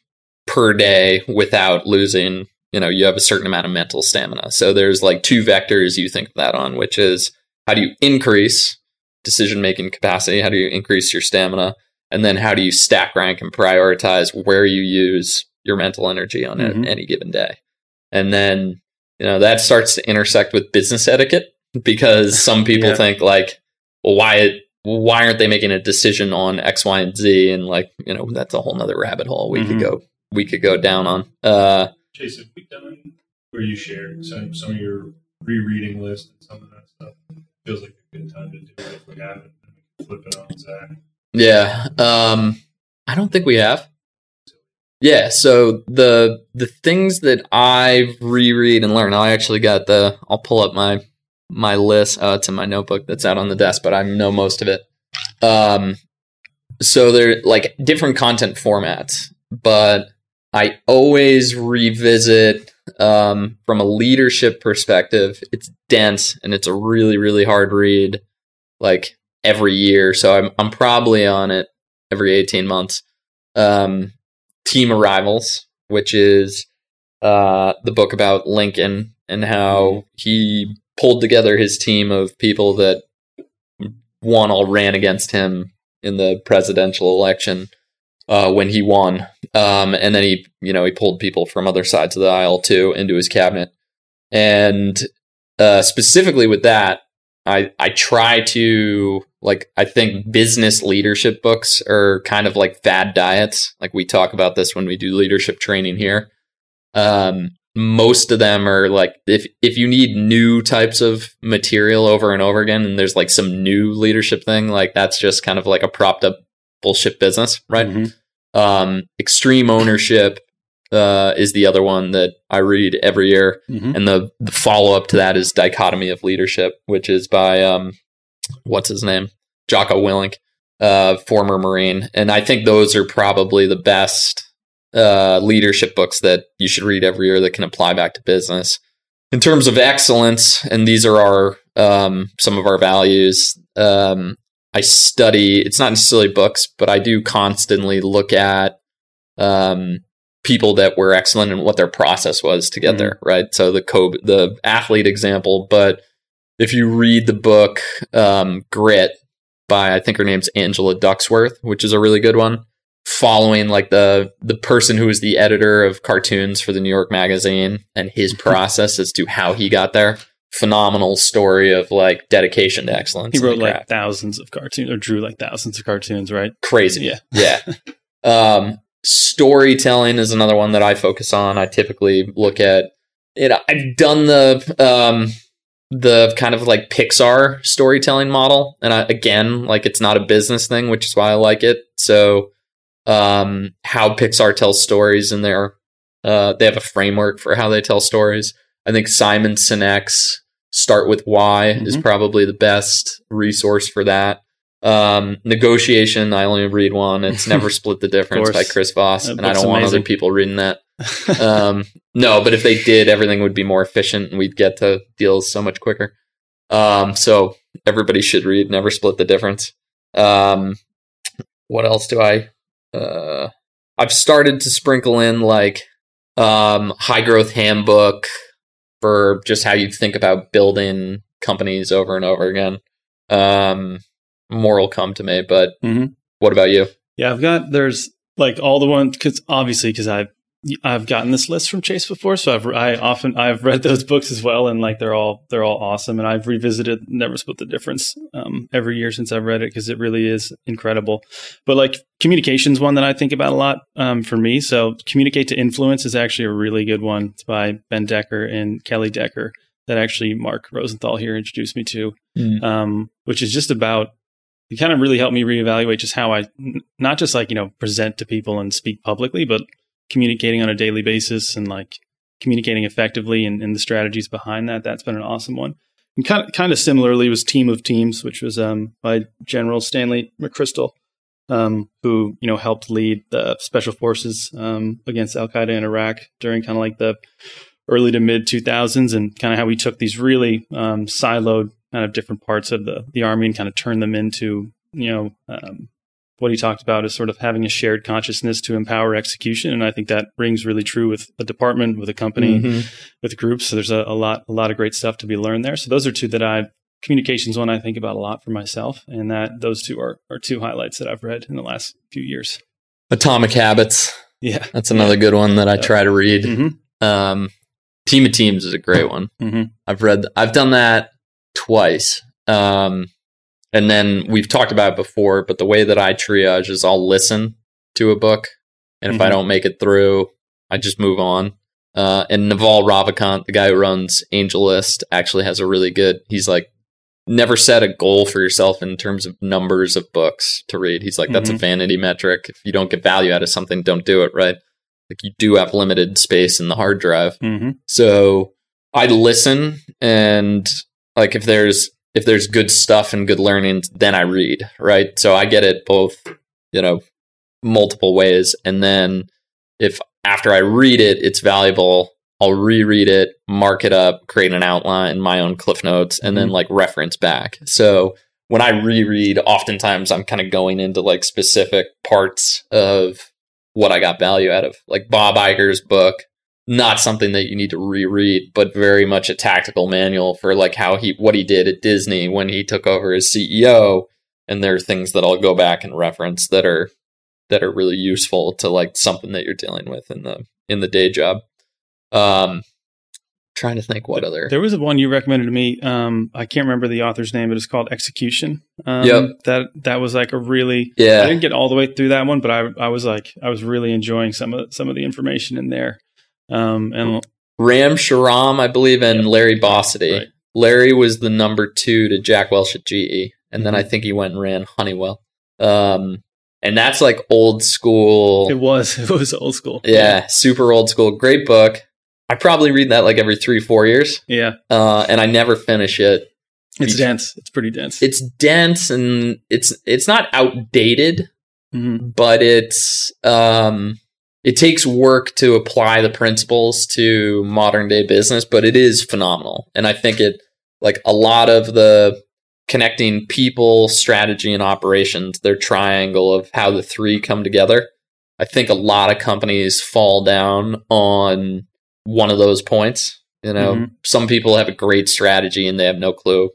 A: per day without losing you know you have a certain amount of mental stamina so there's like two vectors you think that on which is how do you increase decision making capacity how do you increase your stamina and then how do you stack rank and prioritize where you use your mental energy on a-
B: Mhm.
A: any given day and then you know that starts to intersect with business etiquette because some people
B: Yeah.
A: think like well why why aren't they making a decision on x y and z and like you know that's a whole nother rabbit hole we
B: Mhm.
A: could go we could go down on uh
C: Jason, have we done where you share some, some of your rereading list and some of that stuff? Feels like a good time to do it if we haven't. and Flip it on Zach.
A: Yeah. Um I don't think we have. Yeah, so the the things that I reread and learn, I actually got the I'll pull up my my list. Uh, it's in my notebook that's out on the desk, but I know most of it. Um so they're like different content formats, but I always revisit um, from a leadership perspective, it's dense and it's a really, really hard read like every year. So I'm, I'm probably on it every 18 months. Um, Team of Rivals, which is uh, the book about Lincoln and how he pulled together his team of people that one all ran against him in the presidential election uh, when he won. Um, and then he, you know, he pulled people from other sides of the aisle too into his cabinet. And uh, specifically with that, I I try to like I think business leadership books are kind of like fad diets. Like we talk about this when we do leadership training here. Um, most of them are like if if you need new types of material over and over again, and there's like some new leadership thing, like that's just kind of like a propped up bullshit business, right? Mm-hmm. Um, extreme ownership uh, is the other one that I read every year, mm-hmm. and the, the follow up to that is Dichotomy of Leadership, which is by um, what's his name, Jocko Willink, uh, former Marine, and I think those are probably the best uh, leadership books that you should read every year that can apply back to business. In terms of excellence, and these are our um, some of our values. Um, I study. It's not necessarily books, but I do constantly look at um, people that were excellent and what their process was to get mm-hmm. there, right? So the co the athlete example, but if you read the book um, Grit by I think her name's Angela Duckworth, which is a really good one, following like the the person who was the editor of cartoons for the New York Magazine and his (laughs) process as to how he got there. Phenomenal story of like dedication to excellence.
B: He wrote like thousands of cartoons or drew like thousands of cartoons, right?
A: Crazy. Yeah. (laughs) Yeah. um, storytelling is another one that I focus on. I typically look at it. I've done the um, the kind of like Pixar storytelling model, and I, again, like it's not a business thing, which is why I like it. So, um, how Pixar tells stories, in their uh, they have a framework for how they tell stories. I think Simon Sinek's "Start with Why" mm-hmm. is probably the best resource for that. Um, negotiation, I only read one. It's (laughs) Never Split the Difference by Chris Voss, that and I don't want other people reading that. (laughs) um, no, but if they did, everything would be more efficient and we'd get to deals so much quicker. Um, so everybody should read Never Split the Difference. Um, what else do I? Uh, I've started to sprinkle in like um, high growth handbook for just how you think about building companies over and over again. Um, more will come to me. But mm-hmm. what about you?
B: Yeah, I've got there's like all the ones because obviously because I've I've gotten this list from Chase before, so I've I often I've read those books as well, and like they're all they're all awesome, and I've revisited Never Split the Difference um, every year since I've read it because it really is incredible. But like communications, one that I think about a lot um, for me. So Communicate to Influence is actually a really good one. It's by Ben Decker and Kelly Decker that actually Mark Rosenthal here introduced me to, mm. um, which is just about it kind of really helped me reevaluate just how I not just like you know present to people and speak publicly, but communicating on a daily basis and like communicating effectively and, and the strategies behind that. That's been an awesome one. And kind of, kind of similarly was Team of Teams, which was um, by General Stanley McChrystal, um, who you know helped lead the special forces um, against Al Qaeda in Iraq during kind of like the early to mid 2000s, and kind of how we took these really um, siloed kind of different parts of the the army and kind of turn them into you know um, what he talked about is sort of having a shared consciousness to empower execution and i think that rings really true with a department with a company mm-hmm. with groups so there's a, a, lot a lot of great stuff to be learned there so those are two that i communications one i think about a lot for myself and that those two are, are two highlights that i've read in the last few years
A: atomic habits
B: yeah
A: that's another yeah. good one that i try to read mm-hmm. um, team of teams is a great one mm-hmm. i've read i've done that twice. Um, and then we've talked about it before, but the way that I triage is I'll listen to a book, and if mm-hmm. I don't make it through, I just move on. Uh, and Naval Ravikant, the guy who runs AngelList, actually has a really good. He's like, never set a goal for yourself in terms of numbers of books to read. He's like, that's mm-hmm. a vanity metric. If you don't get value out of something, don't do it. Right? Like you do have limited space in the hard drive, mm-hmm. so I listen and like if there's if there's good stuff and good learning, then I read, right? So I get it both, you know, multiple ways. And then if after I read it, it's valuable, I'll reread it, mark it up, create an outline, my own cliff notes, and then
B: Mhm.
A: like reference back. So when I reread, oftentimes I'm kind of going into like specific parts of what I got value out of. Like Bob Iger's book, not something that you need to reread, but very much a tactical manual for like how he what he did at Disney when he took over as CEO. And there are things that I'll go back and reference that are that are really useful to like something that you're dealing with in the in the day job. Um trying to think what other
B: There was one you recommended to me. Um, I can't remember the author's name, but it's called Execution. Um,
A: Yep.
B: That that was like a really.
A: Yeah.
B: I didn't get all the way through that one, but I I was like I was really enjoying some of some of the information in there. Um, and
A: Ram Charan, I believe, and Larry Bossidy.
B: Right.
A: Larry was the number two to Jack Welch at GE, and then
B: Mhm.
A: I think he went and ran Honeywell. Um, and that's like old school.
B: it was (laughs) it was old school.
A: yeah, super old school. Great book. I probably read that like every three, four years,
B: yeah.
A: uh, and I never finish it.
B: It's
A: Be-
B: dense. It's pretty dense.
A: It's dense and it's it's not outdated,
B: Mhm.
A: but it's um it takes work to apply the principles to modern day business but it is phenomenal and i think it like a lot of the connecting people strategy and operations their triangle of how the three come together i think a lot of companies fall down on one of those points you know
B: Mhm.
A: some people have a great strategy and they have no clue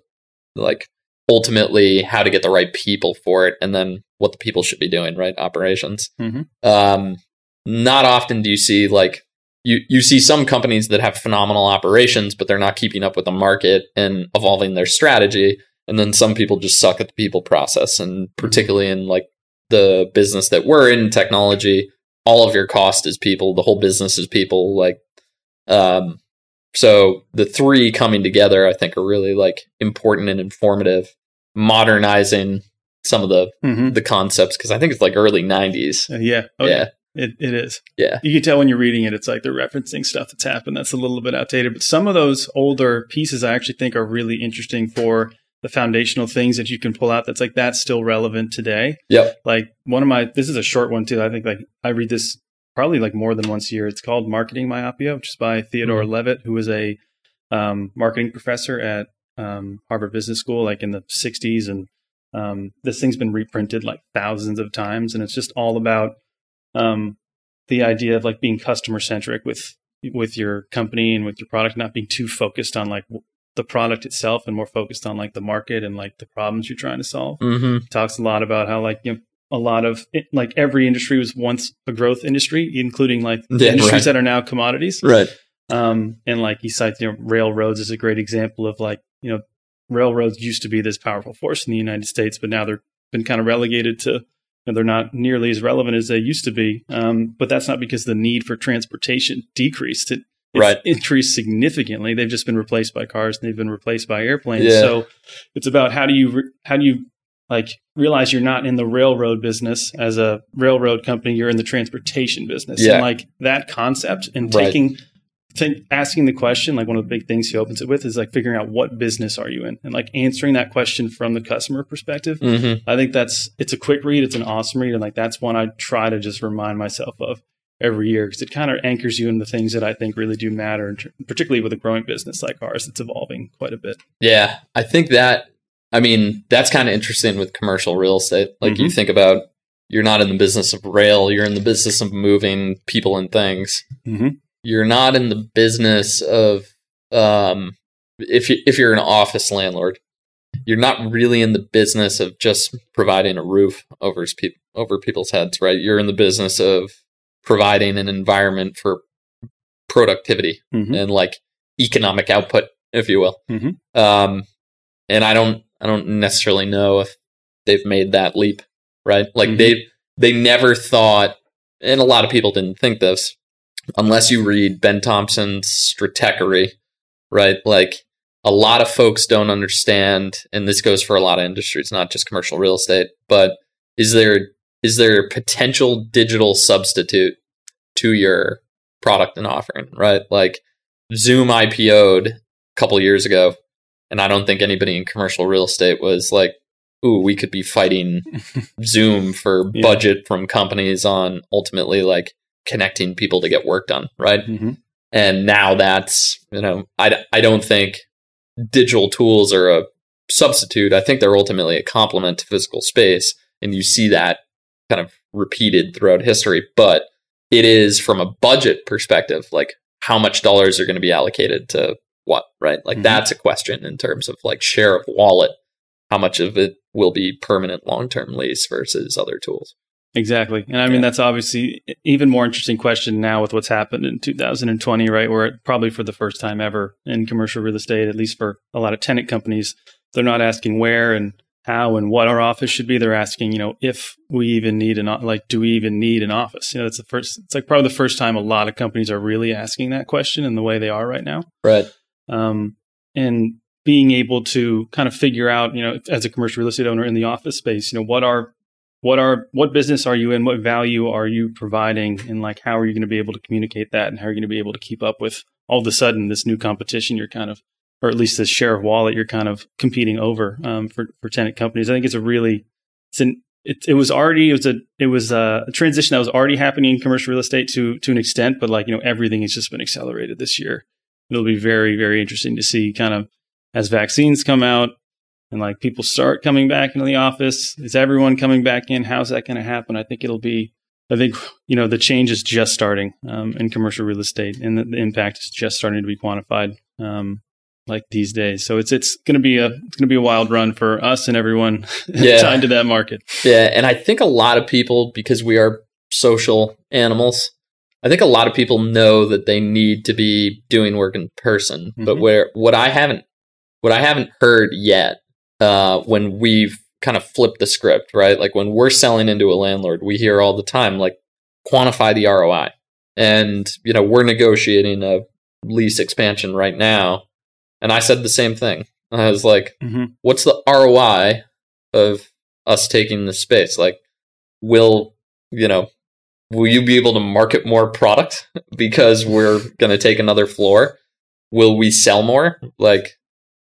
A: like ultimately how to get the right people for it and then what the people should be doing right operations
B: Mhm.
A: um not often do you see like you you see some companies that have phenomenal operations but they're not keeping up with the market and evolving their strategy. And then some people just suck at the people process. And particularly in like the business that we're in technology all of your cost is people the whole business is people like um so the three coming together i think are really like important and informative modernizing some of the
B: Mhm.
A: the concepts because i think it's like early 90s
B: Uh, yeah. Oh,
A: yeah
B: It, it is.
A: yeah
B: You can tell when you're reading it, it's like they're referencing stuff that's happened that's a little bit outdated. But some of those older pieces I actually think are really interesting for the foundational things that you can pull out that's like that's still relevant today.
A: Yep.
B: Like one of my this is a short one too. I think like I read this probably like more than once a year. It's called Marketing Myopia, which is by Theodore Levitt, who was a um, marketing professor at um, Harvard Business School, like in the '60s, and um, this thing's been reprinted like thousands of times, and it's just all about um, the idea of like being customer centric with with your company and with your product, not being too focused on like the product itself and more focused on like the market and like the problems you're trying to solve.
A: mm-hmm.
B: Talks a lot about how like you know a lot of it, like every industry was once a growth industry, including like (laughs)
A: Yeah,
B: industries
A: right.
B: that are now commodities.
A: right
B: Um, and like he cites, you know, railroads is a great example of like, you know, railroads used to be this powerful force in the United States, but now they're been kind of relegated to, know, they're not nearly as relevant as they used to be. Um, but that's not because the need for transportation decreased. It it's
A: Right.
B: increased significantly. They've just been replaced by cars and they've been replaced by airplanes.
A: Yeah.
B: So it's about how do you, re- how do you like realize you're not in the railroad business as a railroad company, you're in the transportation business.
A: Yeah.
B: And like that concept and
A: Right.
B: taking, think, asking the question, like one of the big things he opens it with is like figuring out what business are you in and like answering that question from the customer perspective.
A: mm-hmm.
B: I think that's, it's a quick read. It's an awesome read. And like, that's one I try to just remind myself of every year because it kind of anchors you in the things that I think really do matter, and particularly with a growing business like ours that's evolving quite a bit.
A: Yeah, I think that. I mean, that's kind of interesting with commercial real estate. Like you
B: Mhm.
A: think about, you're not in the business of rail. You're in the business of moving people and things.
B: Mm-hmm.
A: You're not in the business of, um, if you if you're an office landlord, you're not really in the business of just providing a roof over over people's heads, right? You're in the business of providing an environment for productivity
B: Mhm.
A: and like economic output, if you will.
B: Mhm.
A: Um, and I don't, I don't necessarily know if they've made that leap, right? Like
B: Mhm.
A: they, they never thought, and a lot of people didn't think this, unless you read Ben Thompson's Stratechery, right? Like a lot of folks don't understand, and this goes for a lot of industries, not just commercial real estate, but is there is there a potential digital substitute to your product and offering, right? Like Zoom IPO'd a couple years ago, and I don't think anybody in commercial real estate was like, ooh, we could be fighting (laughs) Zoom for
B: Yeah.
A: budget from companies on ultimately like connecting people to get work done, right?
B: Mm-hmm.
A: And now that's, you know, I, I don't think digital tools are a substitute. I think they're ultimately a complement to physical space. And you see that kind of repeated throughout history. But it is from a budget perspective, like how much dollars are going to be allocated to what, right? Like
B: Mhm.
A: that's a question in terms of like share of wallet. How much of it will be permanent long term lease versus other tools?
B: Exactly. And I mean,
A: Yeah.
B: that's obviously even more interesting question now with what's happened in 2020, right? Where probably for the first time ever in commercial real estate, at least for a lot of tenant companies, they're not asking where and how and what our office should be. They're asking, you know, if we even need an, like, do we even need an office? You know, it's the first, it's like probably the first time a lot of companies are really asking that question in the way they are right now.
A: Right.
B: um, and being able to kind of figure out, you know, as a commercial real estate owner in the office space, you know, what are what are what business are you in? What value are you providing? And like, how are you going to be able to communicate that? And how are you going to be able to keep up with all of a sudden this new competition? You're kind of, or at least this share of wallet you're kind of competing over um, for for tenant companies. I think it's a really it's an it, it was already it was a it was a transition that was already happening in commercial real estate to to an extent, but like you know everything has just been accelerated this year it'll be very very interesting to see kind of as vaccines come out and like people start coming back into the office is everyone coming back in how's that going to happen i think it'll be i think you know the change is just starting um, in commercial real estate and the, the impact is just starting to be quantified um, like these days so it's it's going to be a it's going to be a wild run for us and everyone (laughs)
A: Yeah.
B: tied to that market
A: Yeah, and I think a lot of people, because we are social animals, I think a lot of people know that they need to be doing work in person. But
B: Mhm.
A: where what I haven't what I haven't heard yet, uh, when we've kind of flipped the script, right? Like when we're selling into a landlord, we hear all the time, like quantify the ROI. And, you know, we're negotiating a lease expansion right now. And I said the same thing. I was like,
B: mm-hmm.
A: what's the ROI of us taking the space? Like, will you know? Will you be able to market more product (laughs) because we're going to take another floor? Will we sell more? Like,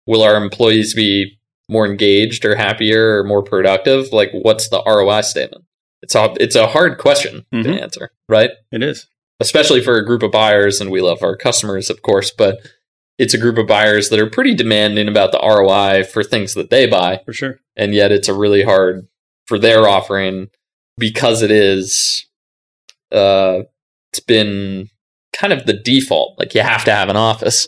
A: will our employees be more engaged or happier or more productive? Like, what's the ROI statement? It's a it's a hard question
B: Mhm.
A: to answer, right?
B: it is
A: especially for a group of buyers, and we love our customers, of course, but it's a group of buyers that are pretty demanding about the ROI for things that they buy,
B: for sure
A: and yet it's a really hard for their offering because it is. Uh, it's been kind of the default. Like you have to have an office.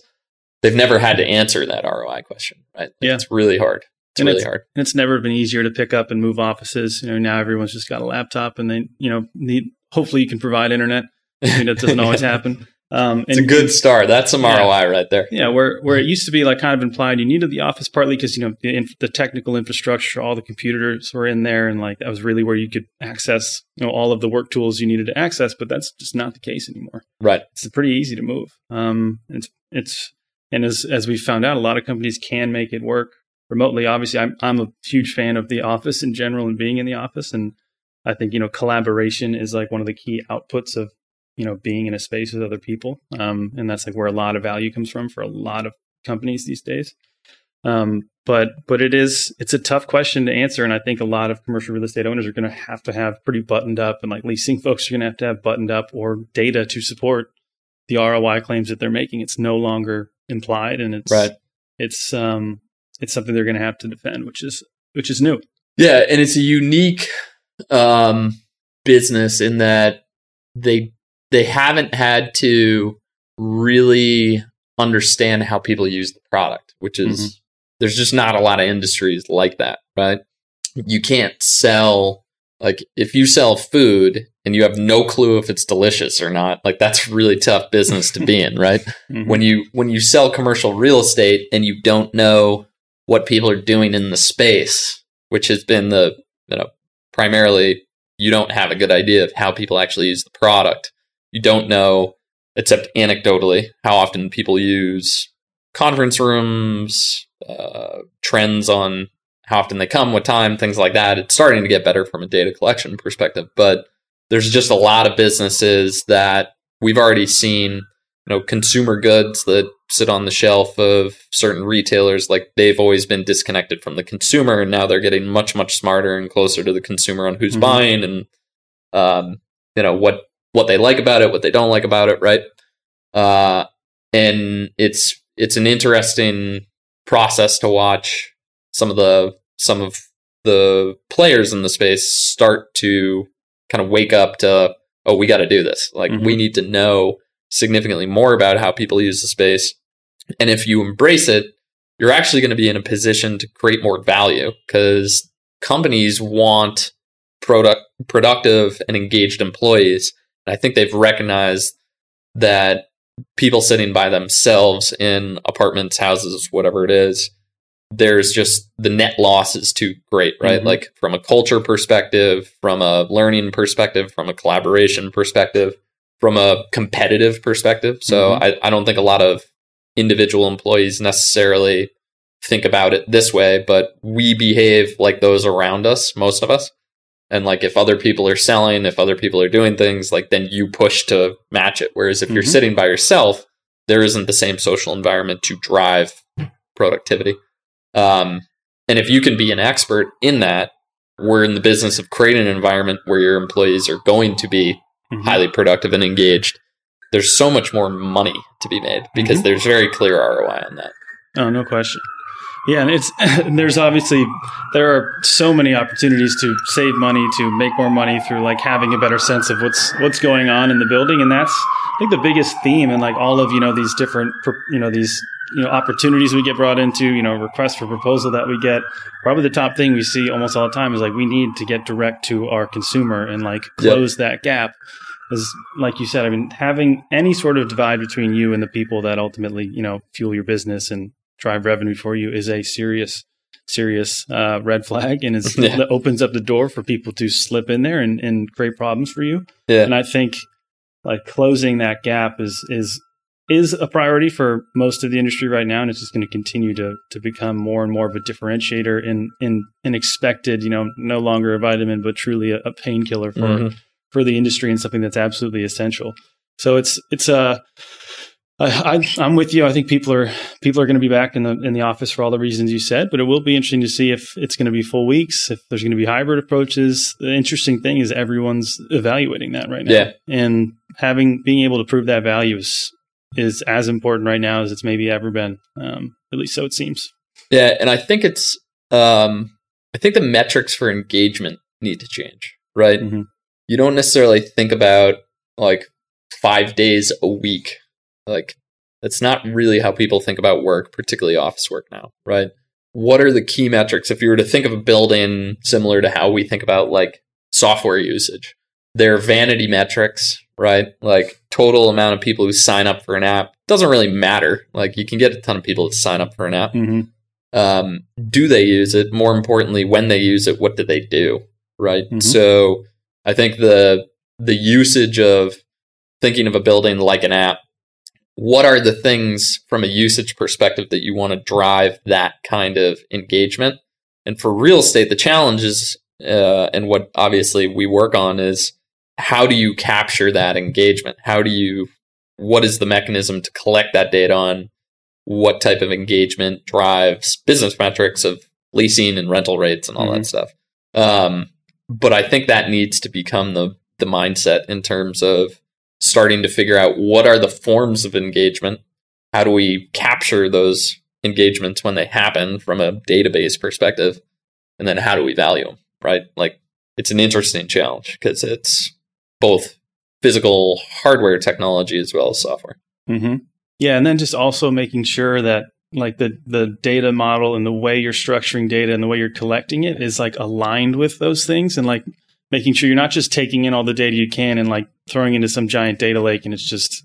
A: They've never had to answer that ROI question, right? Like,
B: Yeah.
A: it's really hard. It's
B: And
A: really
B: it's-
A: hard.
B: And it's never been easier to pick up and move offices. You know, now everyone's just got a laptop and they, you know, need, hopefully you can provide internet. I mean, that doesn't always (laughs) happen. Um,
A: It's a good start. That's some
B: Yeah.
A: ROI right there.
B: Yeah, where where it used to be like kind of implied you needed the office partly because you know the, inf- the technical infrastructure, all the computers were in there, and like that was really where you could access you know all of the work tools you needed to access. But that's just not the case anymore.
A: Right.
B: It's pretty easy to move. Um, it's it's and as as we found out, a lot of companies can make it work remotely. Obviously, I'm I'm a huge fan of the office in general and being in the office, and I think you know collaboration is like one of the key outputs of you know being in a space with other people, um, and that's like where a lot of value comes from for a lot of companies these days. Um, but but it is it's a tough question to answer, and I think a lot of commercial real estate owners are going to have to have pretty buttoned up, and like leasing (laughs) folks are going to have to have buttoned up or data to support the ROI claims that they're making. It's no longer implied, and it's
A: Right.
B: it's um it's something they're going to have to defend, which is which is new.
A: Yeah, and it's a unique um, business in that they they haven't had to really understand how people use the product, which is there's just not a lot of industries like that, right? You can't sell like if you sell food and you have no clue if it's delicious or not, like that's really tough business to be in, right? (laughs)
B: Mhm.
A: when you when you sell commercial real estate and you don't know what people are doing in the space which has been the you know primarily you don't have a good idea of how people actually use the product. You don't know except anecdotally how often people use conference rooms uh, trends on how often they come what time things like that. It's starting to get better from a data collection perspective but there's just a lot of businesses that we've already seen you know consumer goods that sit on the shelf of certain retailers like they've always been disconnected from the consumer and now they're getting much much smarter and closer to the consumer on who's
B: Mhm.
A: buying and um, you know what what they like about it what they don't like about it right uh, and it's it's an interesting process to watch some of the some of the players in the space start to kind of wake up to oh we got to do this like
B: Mhm.
A: we need to know significantly more about how people use the space and if you embrace it you're actually going to be in a position to create more value because companies want product productive and engaged employees and i think they've recognized that people sitting by themselves in apartments houses whatever it is there's just the net loss is too great right
B: Mhm.
A: like from a culture perspective from a learning perspective from a collaboration perspective from a competitive perspective so
B: Mhm.
A: I, I don't think a lot of individual employees necessarily think about it this way but we behave like those around us most of us and like if other people are selling if other people are doing things like then you push to match it whereas if you're
B: Mhm.
A: sitting by yourself there isn't the same social environment to drive productivity um, and if you can be an expert in that we're in the business of creating an environment where your employees are going to be
B: Mhm.
A: highly productive and engaged there's so much more money to be made because
B: Mhm.
A: there's very clear ROI on that.
B: Oh, no question. Yeah, and it's (laughs) there's obviously there are so many opportunities to save money, to make more money through like having a better sense of what's what's going on in the building, and that's I think the biggest theme in like all of you know these different you know these you know opportunities we get brought into, you know requests for proposal that we get. Probably the top thing we see almost all the time is like we need to get direct to our consumer and like
A: Yep.
B: close that gap. Because, like you said, I mean, having any sort of divide between you and the people that ultimately, you know, fuel your business and drive revenue for you is a serious, serious uh, red flag, and it (laughs)
A: Yeah.
B: opens up the door for people to slip in there and, and create problems for you.
A: Yeah.
B: And I think like closing that gap is is is a priority for most of the industry right now, and it's just going to continue to to become more and more of a differentiator in in an expected, you know, no longer a vitamin, but truly a, a painkiller for
A: Mhm.
B: For the industry and something that's absolutely essential. So it's it's uh, I, I'm with you. I think people are people are going to be back in the in the office for all the reasons you said, but it will be interesting to see if it's going to be full weeks, if there's going to be hybrid approaches. The interesting thing is everyone's evaluating that right now,
A: Yeah.
B: and having being able to prove that value is is as important right now as it's maybe ever been. Um, at least so it seems.
A: Yeah, and I think it's um I think the metrics for engagement need to change, right?
B: Mhm.
A: You don't necessarily think about like 5 days a week. Like that's not really how people think about work, particularly office work now, right? What are the key metrics if you were to think of a building similar to how we think about like software usage? They're vanity metrics, right? Like total amount of people who sign up for an app doesn't really matter. Like you can get a ton of people to sign up for an app
B: Mm-hmm.
A: um, do they use it? More importantly, when they use it, what do they do? Right.
B: Mhm.
A: So I think the the usage of thinking of a building like an app. What are the things from a usage perspective that you want to drive that kind of engagement? And for real estate, the challenge is, uh, and what obviously we work on is how do you capture that engagement? How do you, what is the mechanism to collect that data on what type of engagement drives business metrics of leasing and rental rates and all that stuff. Um, but I think that needs to become the the mindset in terms of starting to figure out what are the forms of engagement. How do we capture those engagements when they happen from a database perspective, and then how do we value them? Right, like it's an interesting challenge because it's both physical hardware technology as well as software.
B: hmm Yeah, and then just also making sure that like the the data model and the way you're structuring data and the way you're collecting it is like aligned with those things and like making sure you're not just taking in all the data you can and like throwing into some giant data lake and it's just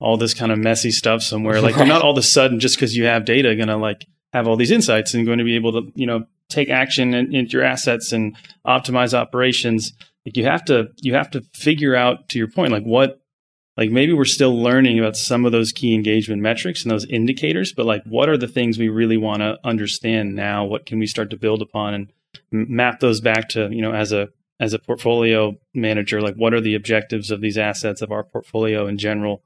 B: all this kind of messy stuff somewhere. Like you're not all of a sudden just because you have data going to like have all these insights and going to be able to you know take action in, into your assets and optimize operations. Like you have to you have to figure out to your point like what like maybe we're still learning about some of those key engagement metrics and those indicators but like what are the things we really want to understand now? What can we start to build upon and map those back to you know as a as a portfolio manager? Like what are the objectives of these assets of our portfolio in general?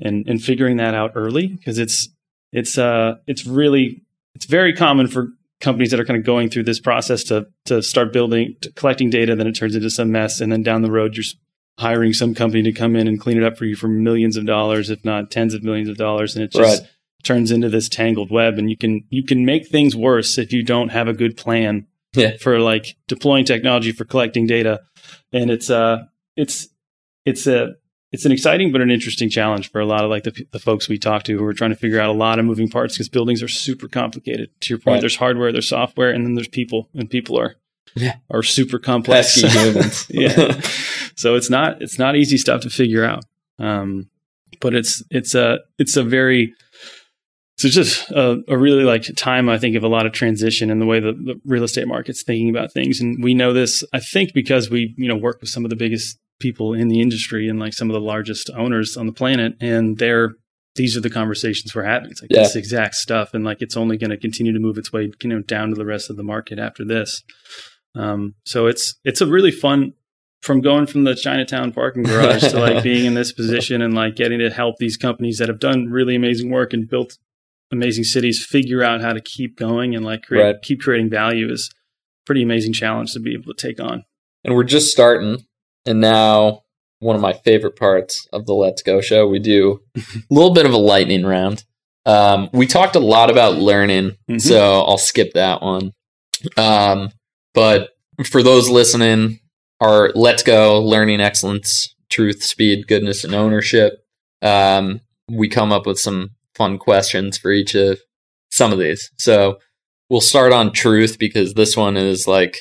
B: And and figuring that out early because it's it's uh it's really it's very common for companies that are kind of going through this process to to start building to collecting data then it turns into some mess and then down the road you're hiring some company to come in and clean it up for you for millions of dollars, if not tens of millions of dollars, and it just
A: Right.
B: turns into this tangled web. And you can you can make things worse if you don't have a good plan
A: Yeah.
B: for like deploying technology for collecting data. And it's uh it's it's a it's an exciting but an interesting challenge for a lot of like the, the folks we talk to who are trying to figure out a lot of moving parts because buildings are super complicated. To your point,
A: Right.
B: there's hardware, there's software, and then there's people, and people are
A: Yeah.
B: are super complex.
A: Humans. (laughs)
B: yeah. So it's not it's not easy stuff to figure out. Um, but it's it's a it's a very so it's just a, a really like time I think of a lot of transition in the way the, the real estate market's thinking about things, and we know this I think because we you know work with some of the biggest people in the industry and like some of the largest owners on the planet, and they're these are the conversations we're having. It's like
A: Yeah.
B: this exact stuff, and like it's only going to continue to move its way you know down to the rest of the market after this. Um, so it's it's a really fun from going from the Chinatown parking garage to like (laughs) being in this position and like getting to help these companies that have done really amazing work and built amazing cities figure out how to keep going and like create
A: Right.
B: keep creating value is a pretty amazing challenge to be able to take on.
A: and we're just starting. And now, one of my favorite parts of the Let's Go show, we do a (laughs) little bit of a lightning round. Um, we talked a lot about learning,
B: Mhm.
A: so I'll skip that one. Um, but for those listening, our Let's Go learning excellence, truth, speed, goodness, and ownership. Um, we come up with some fun questions for each of some of these. So we'll start on truth because this one is like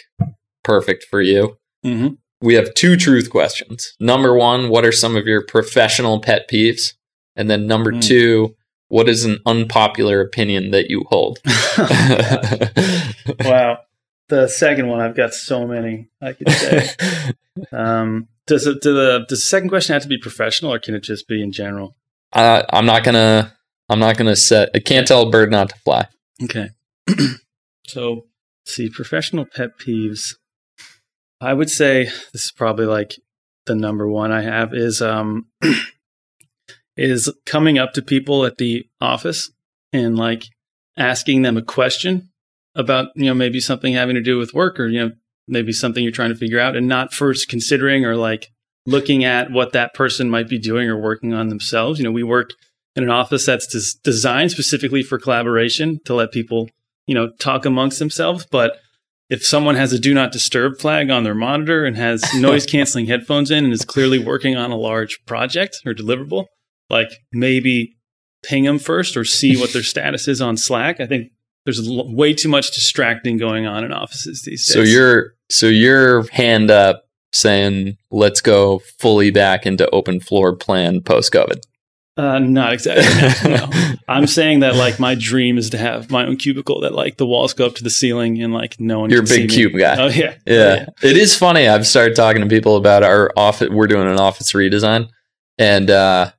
A: perfect for you
B: Mm-hmm.
A: we have two truth questions. Number one, what are some of your professional pet peeves? And then number
B: Mm.
A: two, what is an unpopular opinion that you hold? (laughs)
B: wow. The second one, I've got so many I could say. (laughs) um, does it, do the does the second question have to be professional or can it just be in general?
A: uh, I'm not gonna. I'm not gonna set. I can't tell a bird not to fly.
B: Okay. (clears throat) so, see, professional pet peeves. I would say this is probably like the number one I have is um (clears throat) is coming up to people at the office and like asking them a question about, you know, maybe something having to do with work or, you know, maybe something you're trying to figure out and not first considering or like looking at what that person might be doing or working on themselves. You know, we work in an office that's des- designed specifically for collaboration to let people, you know, talk amongst themselves. But if someone has a do not disturb flag on their monitor and has (laughs) noise canceling headphones in and is clearly working on a large project or deliverable, like maybe ping them first or see what their (laughs) status is on Slack. I think there's l- way too much distracting going on in offices these days.
A: So you're so you're hand up saying let's go fully back into open floor plan post COVID.
B: Uh, not exactly. No, (laughs) no. I'm saying that like my dream is to have my own cubicle that like the walls go up to the ceiling and like no one.
A: You're a big
B: see me.
A: cube guy.
B: Oh yeah,
A: Yeah. It is funny. I've started talking to people about our office. We're doing an office redesign and uh,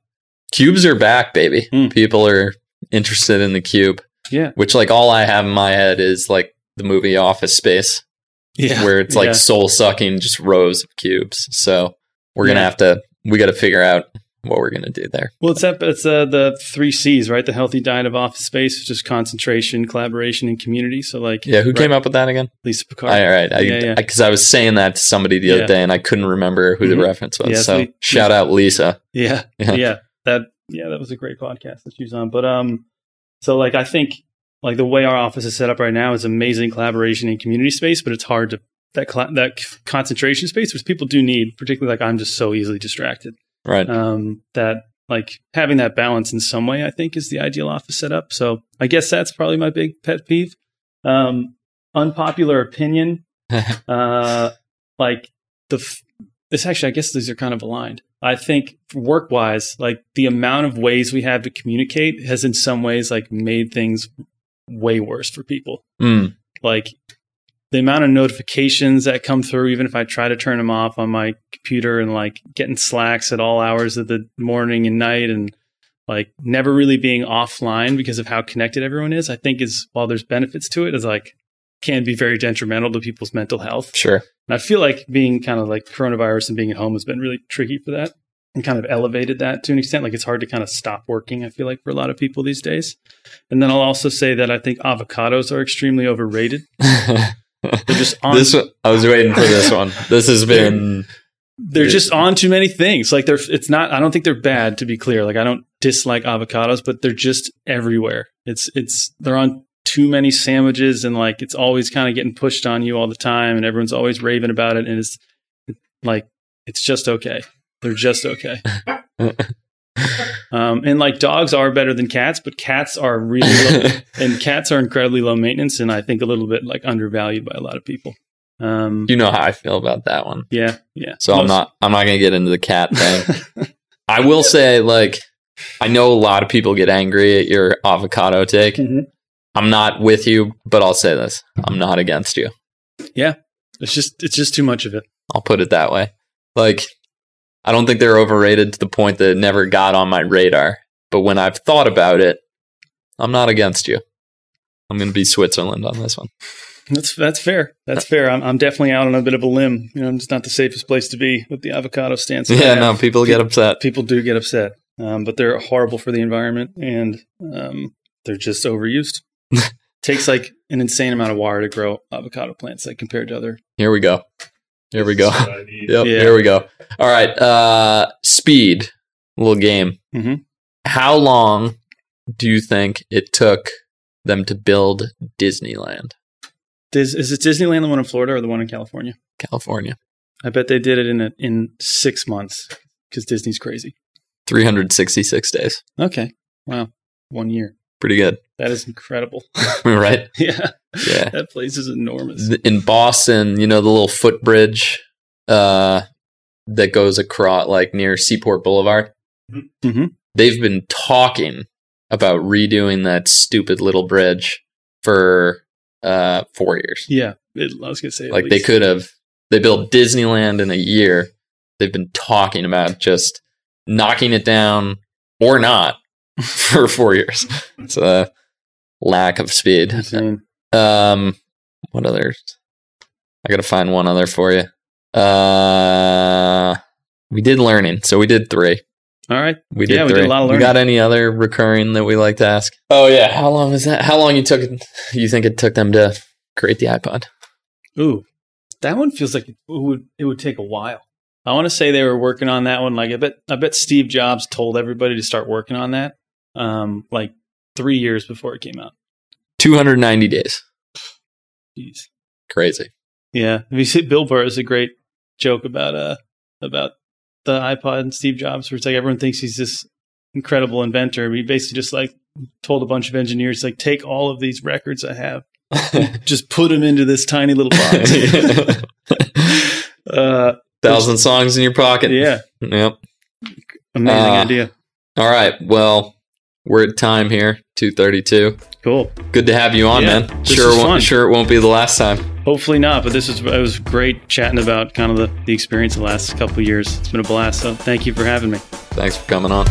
A: cubes are back, baby.
B: Mm.
A: People are interested in the cube,
B: yeah,
A: which like all I have in my head is like the movie Office Space
B: yeah.
A: where it's like
B: Yeah.
A: soul sucking just rows of cubes. So we're going to have to, we got to figure out what we're going to do there.
B: Well, it's that it's uh, the three C's, right? The healthy diet of office space, which is concentration, collaboration, and community. So like,
A: Yeah. Who
B: right,
A: came up with that again?
B: Lisa Picard.
A: all right. I,
B: Yeah, yeah.
A: Because I, was saying that to somebody the
B: Yeah.
A: other day and I couldn't remember who
B: Mhm.
A: the reference was.
B: Yeah,
A: so shout out Lisa.
B: Yeah,
A: Yeah.
B: yeah, That yeah, that was a great podcast that she was on. But um, so like I think like the way our office is set up right now is amazing collaboration and community space, but it's hard to that cla that concentration space, which people do need, particularly like I'm just so easily distracted.
A: Right.
B: Um, that like having that balance in some way, I think, is the ideal office setup. So I guess that's probably my big pet peeve. Um, unpopular opinion, (laughs) uh, like the f- this actually, I guess these are kind of aligned. I think work wise, like the amount of ways we have to communicate has in some ways like made things way worse for people.
A: Mm.
B: Like the amount of notifications that come through, even if I try to turn them off on my computer and like getting slacks at all hours of the morning and night and like never really being offline because of how connected everyone is, I think is while there's benefits to it, is like can be very detrimental to people's mental health.
A: Sure.
B: And I feel like being kind of like coronavirus and being at home has been really tricky for that and kind of elevated that to an extent. Like it's hard to kind of stop working, I feel like, for a lot of people these days. And then I'll also say that I think avocados are extremely overrated. (laughs) They're just on.
A: this one- I was waiting for this one. This has been
B: they're just on too many things. Like they're, it's not. I don't think they're bad. To be clear, like I don't dislike avocados, but they're just everywhere. It's it's they're on too many sandwiches, and like it's always kind of getting pushed on you all the time, and everyone's always raving about it, and it's like it's just okay. They're just okay. (laughs) Um, and like dogs are better than cats, but cats are really low, (laughs) and cats are incredibly low maintenance, and I think a little bit like undervalued by a lot of people. Um,
A: you know how I feel about that one.
B: yeah, yeah.
A: So I'm not I'm not gonna get into the cat thing. (laughs) I will say, like, I know a lot of people get angry at your avocado take.
B: Mhm.
A: I'm not with you, but I'll say this: I'm not against you.
B: Yeah, it's just it's just too much of it.
A: I'll put it that way. Like, I don't think they're overrated to the point that it never got on my radar. But when I've thought about it, I'm not against you. I'm going to be Switzerland on this one.
B: That's that's fair. That's fair. I'm I'm definitely out on a bit of a limb. You know, it's not the safest place to be with the avocado stance.
A: Yeah, no, people get upset.
B: people do get upset, um, but they're horrible for the environment and um, they're just overused. Takes like an insane amount of water to grow avocado plants, like compared to other.
A: Here we go. Here we go.
C: That's what I need.
A: Yep,
B: Yeah.
A: here we go. All right, uh, speed, little game.
B: Mhm.
A: How long do you think it took them to build Disneyland,
B: Dis- is it Disneyland the one in Florida or the one in California?
A: California?
B: I bet they did it in a, in six months because Disney's crazy.
A: 366 days.
B: Okay, wow, one year.
A: Pretty good,
B: That is incredible. (laughs) (laughs)
A: right?
B: yeah,
A: Yeah.
B: that place is enormous.
A: In Boston, you know the little footbridge uh, that goes across, like near Seaport Boulevard.
B: Mhm.
A: They've been talking about redoing that stupid little bridge for uh, four years.
B: Yeah, it, I was gonna say
A: like they could have they built disneyland in a year they've been talking about just knocking it down or not (laughs) for four years it's a lack of speed. Um what others i gotta find one other for you. Uh we did learning so we did three.
B: All right,
A: we did
B: Yeah, we
A: three
B: did a lot of
A: you
B: learning.
A: got any other recurring that we like to ask? Oh yeah. How long was that? How long you took you think it took them to create the ipod?
B: Ooh, that one feels like it would it would take a while. I want to say they were working on that one. Like I bet I bet Steve Jobs told everybody to start working on that. Um, like three years before it came out.
A: 290 days
B: Jeez.
A: crazy
B: Yeah, if you see Bill Burr is a great joke about uh about the iPod and Steve Jobs, where it's like everyone thinks he's this incredible inventor. He basically just like told a bunch of engineers like take all of these records I have, (laughs) just put them into this tiny little box. (laughs) (laughs) uh,
A: Thousand songs in your pocket.
B: yeah,
A: Yep.
B: amazing
A: Uh,
B: idea.
A: All right. Well, we're at time here. Two thirty-two.
B: Cool.
A: Good to have you on,
B: Yeah,
A: man. Sure, won't, sure it won't be the last time.
B: Hopefully not, but this is it was great chatting about kind of the, the experience the last couple of years. It's been a blast. So thank you for having me.
A: Thanks for coming on.